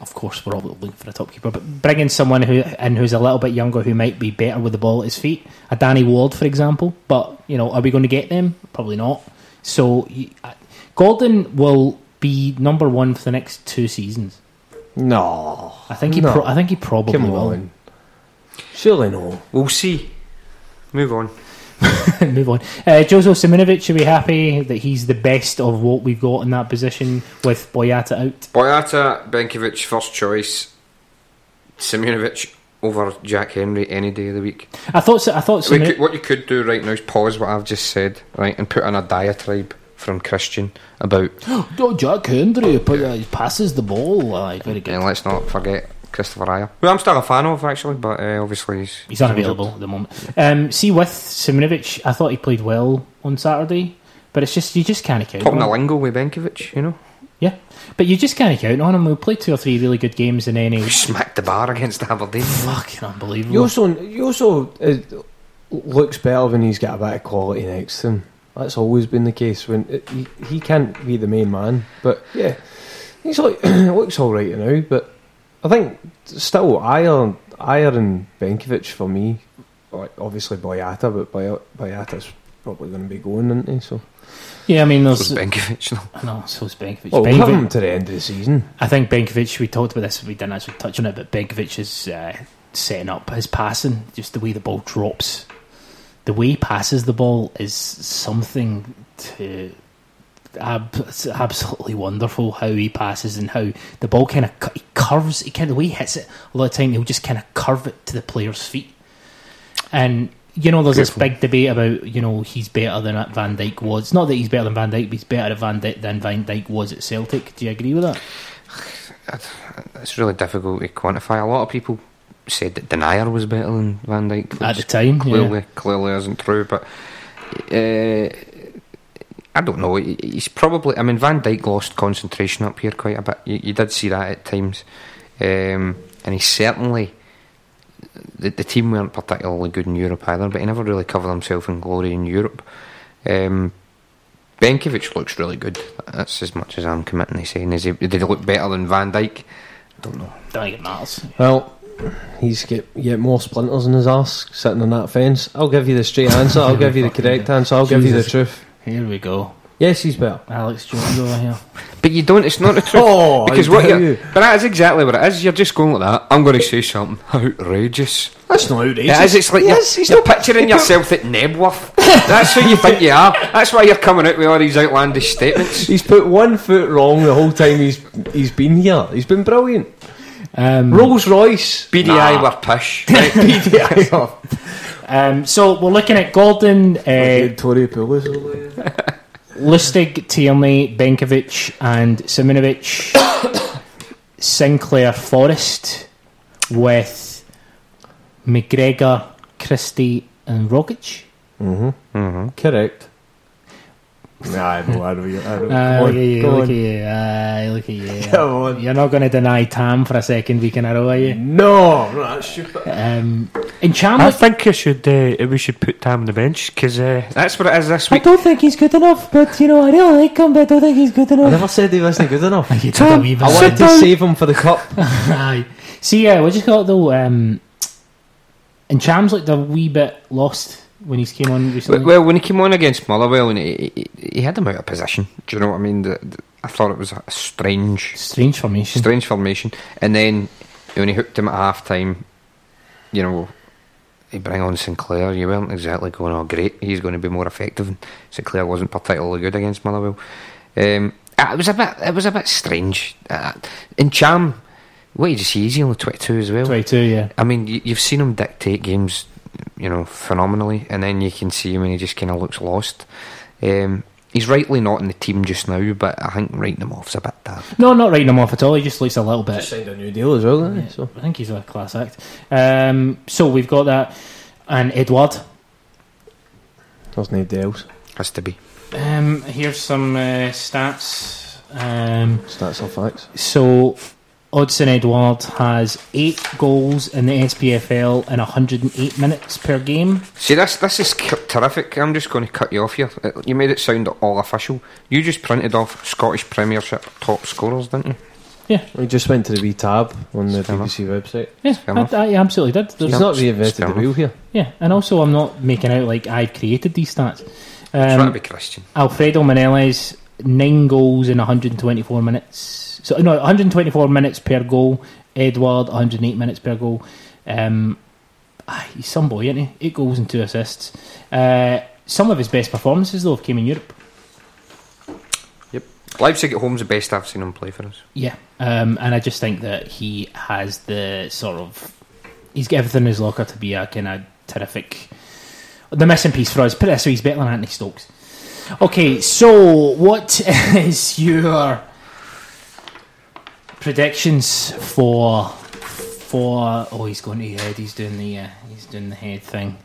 of course, we're all looking for a top keeper, but bringing someone who and who's a little bit younger who might be better with the ball at his feet, a Danny Ward, for example. But you know, are we going to get them? Probably not. So, y- uh, will be number one for the next two seasons. no, I think he. No. Pro- I think he probably come will. on. Surely no. We'll see. Move on. (laughs) Move on. Uh, Jozo Simunovic, are we happy that he's the best of what we've got in that position with Boyata out? Boyata, Benkovic, first choice. Simunovic over Jack Hendry any day of the week. I thought. So I thought. We could, what you could do right now is pause what I've just said, right, and put on a diatribe from Christian about. (gasps) oh, Jack Hendry but, uh, he passes the ball. Aye, very good. And let's not forget Kristoffer Ajer, who I'm still a fan of actually, but uh, obviously he's He's unavailable at the moment. Um, see, with Simunovic, I thought he played well on Saturday, but it's just you just can't count Talking on. the him. lingo with Benkovic, you know, Yeah, but you just can't count on him. We played two or three really good games, and then he smacked the bar against Aberdeen. fucking unbelievable. He also, he also uh, looks better when he's got a bit of quality next to him. That's always been the case. When it, he, he can't be the main man, but yeah, he's like (clears throat) looks all right now. But I think still Ajer, Ajer and Benkovic for me. Like obviously Boyata, but Boy, Boyata's probably going to be going, isn't he? So yeah, I mean, So there's Benkovic, though. no, so is Benkovic. well, Benkovic- come to the end of the season. I think Benkovic, we talked about this, we didn't actually touch on it, but Benkovic is uh, setting up his passing, just the way the ball drops. The way he passes the ball is something to. Ab- absolutely wonderful how he passes and how the ball kind of cu- curves. He kind of the way he hits it a lot of time. He'll just kind of curve it to the player's feet, and you know there's this big debate about you know he's better than Van Dijk was. Not that he's better than Van Dijk, but he's better at Van Dijk than Van Dijk was at Celtic. Do you agree with that? (sighs) It's really difficult to quantify. A lot of people said that Denayer was better than Van Dijk at the time. Yeah. Clearly, clearly isn't true, but uh, I don't know. He's probably. I mean, Van Dijk lost concentration up here quite a bit. You, you did see that at times, um, and he certainly. The, the team weren't particularly good in Europe either, but he never really covered himself in glory in Europe. Um, Benkovic looks really good. That's as much as I'm committing to saying. Is he, did he look better than Van Dijk? I don't know. Don't think it matters. Well, he's get get more splinters in his arse sitting on that fence. I'll give you the straight answer. I'll give you the correct (laughs) answer. I'll give you the truth. Here we go. Yes, he's better. Alex Jones over here. But you don't. It's not the truth. (laughs) Oh, because I what you're, you. but that is exactly what it is. You're just going like that. I'm going to say something outrageous. That's not outrageous. It is. It's like yes, you're, he's you're not picturing (laughs) yourself at Knebworth. That's who you think you are. That's why you're coming out with all these outlandish statements. (laughs) He's put one foot wrong the whole time he's he's been here. He's been brilliant. Um, Rolls Royce. BDI were pish. Right? BDI. Um, so we're looking at Golden, uh, Tory Pulis over. Lustig, Tierney, Benkovic, and Simunovic. (coughs) Sinclair, Forrest, with McGregor, Christie, and Rogic. Mm-hmm. mm-hmm. Correct. Nah, I know, I know. you- I know. Ah, Go look on, at you, look at you, aye, look at you. Come on. You're not going to deny Tam for a second week in a row, are you? No, I'm not that stupid. Um, Ntcham, I think I should, uh, we should put Tam on the bench because uh, That's what it is this week. I don't think he's good enough, but you know, I really like him, but I don't think he's good I enough. never said he wasn't good enough. (laughs) You did a wee bit. I wanted to save him for the cup. (laughs) Aye. See, uh, what you call it though? Um, Ntcham's looked a wee bit lost when he came on recently. Well, when he came on against Motherwell and he, he, he had him out of position, do you know what I mean? The, the, I thought it was a strange, Strange formation. strange formation. And then when he hooked him at half time, you know, he bring on Sinclair. You weren't exactly going, oh, great, he's going to be more effective. And Sinclair wasn't particularly good against Motherwell. Um, uh, it was a bit, it was a bit strange. Uh, Ntcham, what did you see? He's only twenty-two as well. 22, yeah. I mean, you've seen him dictate games, you know, phenomenally, and then you can see him when he just kind of looks lost. Um, he's rightly not in the team just now, but I think writing him off's a bit daft. No, not writing him off at all. He just looks a little bit. Just signed a new deal as well, didn't he? So. I think he's a class act. Um, so we've got that. And Edouard. There's no deals. Has to be. Um, here's some uh, stats. Um, Stats or facts. so Odsonne Edouard has eight goals in the SPFL in 108 minutes per game. See, this this is c- terrific. I'm just going to cut you off here. Uh, You made it sound all official. You just printed off Scottish Premiership top scorers, didn't you? Yeah. We just went to the wee tab on the Fair BBC website. Yeah, I. I absolutely did. There's- He's not reinvented Fair the wheel here. yeah, and also I'm not making out like I've created these stats. Try to Um, be Christian. Alfredo Morelos, nine goals in 124 minutes. So no, 124 minutes per goal. Edouard, 108 minutes per goal. Um, ah, he's some boy, isn't he? Eight goals and two assists. Uh, some of his best performances though have came in Europe. Yep, Leipzig at home's the best I've seen him play for us. Yeah, um, and I just think that he has the sort of he's got everything in his locker to be a kind of terrific. The missing piece for us. Put it this way, he's better than Anthony Stokes. Okay, so what (laughs) is your predictions for for? Oh, he's going to head. He's doing the uh, he's doing the head thing.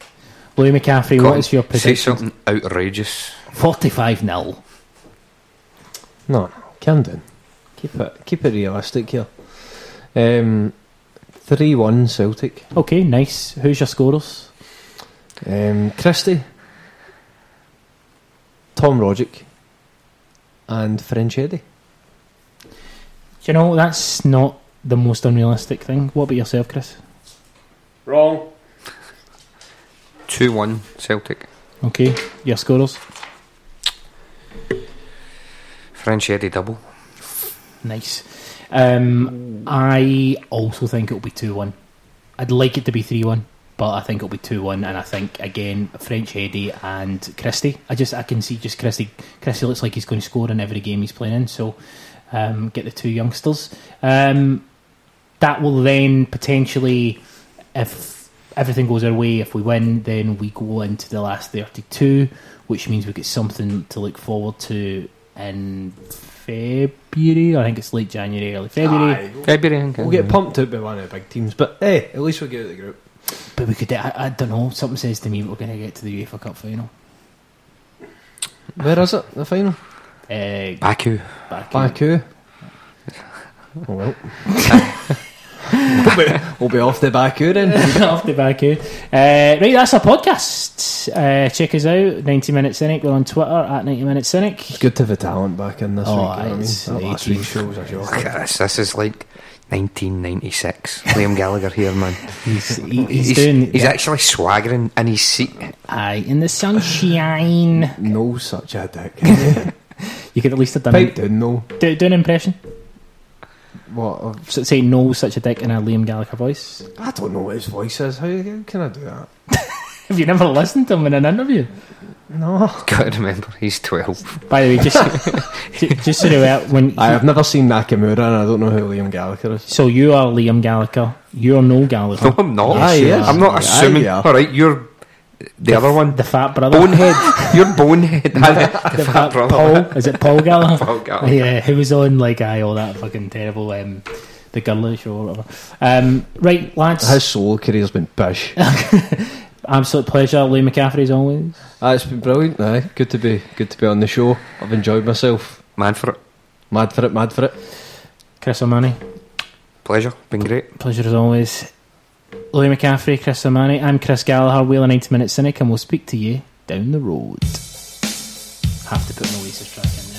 Louis McCaffrey, Go what on, is your Say prediction? something outrageous. Forty-five 0 No, Camden. Keep it, keep it realistic here. Um, three-one Celtic. Okay, nice. Who's your scorers? Um, Christie, Tom Rogic, and French Eddie. You know, that's not the most unrealistic thing. What about yourself, Chris? Wrong. 2 1 Celtic. Okay, your scorers. French Eddie double. Nice. Um, I also think it'll be 2 1. I'd like it to be 3 1, but I think it'll be 2 1. And I think, again, French Eddie and Christie. I just I can see just Christie. Christie looks like he's going to score in every game he's playing in, so um, get the two youngsters. Um, that will then potentially, if everything goes our way, if we win, then we go into the last 32, which means we get something to look forward to in February. I think it's late January, early February. February, I think. We'll get pumped out by one of the big teams, but hey, at least we'll get out of the group. But we could, I, I don't know, something says to me we're going to get to the UEFA Cup final. Where is it? The final? Uh, Baku. back Baku. Oh well. we'll, (laughs) be, we'll be off the Baku then. (laughs) off the back here. Uh, right, that's our podcast. Uh, check us out, 90 Minute Cynic. We're on Twitter at 90 Minute Cynic. It's good to have the talent back in this Oh, week. You I mean? it's That last the week's show was a Look joke. at this. This is like 1996. Liam (laughs) Gallagher here, man. He's, he, he's, He's, doing he's actually swaggering in his seat. aye, in the sunshine. No such a dick. You could at least have done Pipe down, no. do, do an impression. What? Uh, of- So, say no such a dick in a Liam Gallagher voice. I don't know what his voice is. How, how can I do that? (laughs) Have you never listened to him in an interview? No. (laughs) Got to remember, he's 12. By the way, just (laughs) ju- just so you're aware, uh, when I have never seen Nakamura and I don't know who Liam Gallagher is. so you are Liam Gallagher, you're no Gallagher, No, I'm not. Aye, yes. Ah, I'm not Aye, assuming. yeah. Alright, you're the, the, other one, the fat brother, Bonehead. (laughs) You're Bonehead, the, the, fat, fat brother. Paul, is it Paul Gallagher? (laughs) Paul Gallagher. Yeah, who was on like I all that fucking terrible um, the Gully show or whatever. Um, right, lads. His solo career's been bish. (laughs) Absolute pleasure, Lee McCaffrey as always. Uh, it's been brilliant. Aye, good to be good to be on the show. I've enjoyed myself. Mad for it. Mad for it. Mad for it. Chris Sermanni. Pleasure. Been great. Pleasure as always. Louis McCaffrey, Chris Sermanni, I'm Chris Gallagher, we're 90 Minute Cynic, and we'll speak to you down the road. Have to put an Oasis track in there.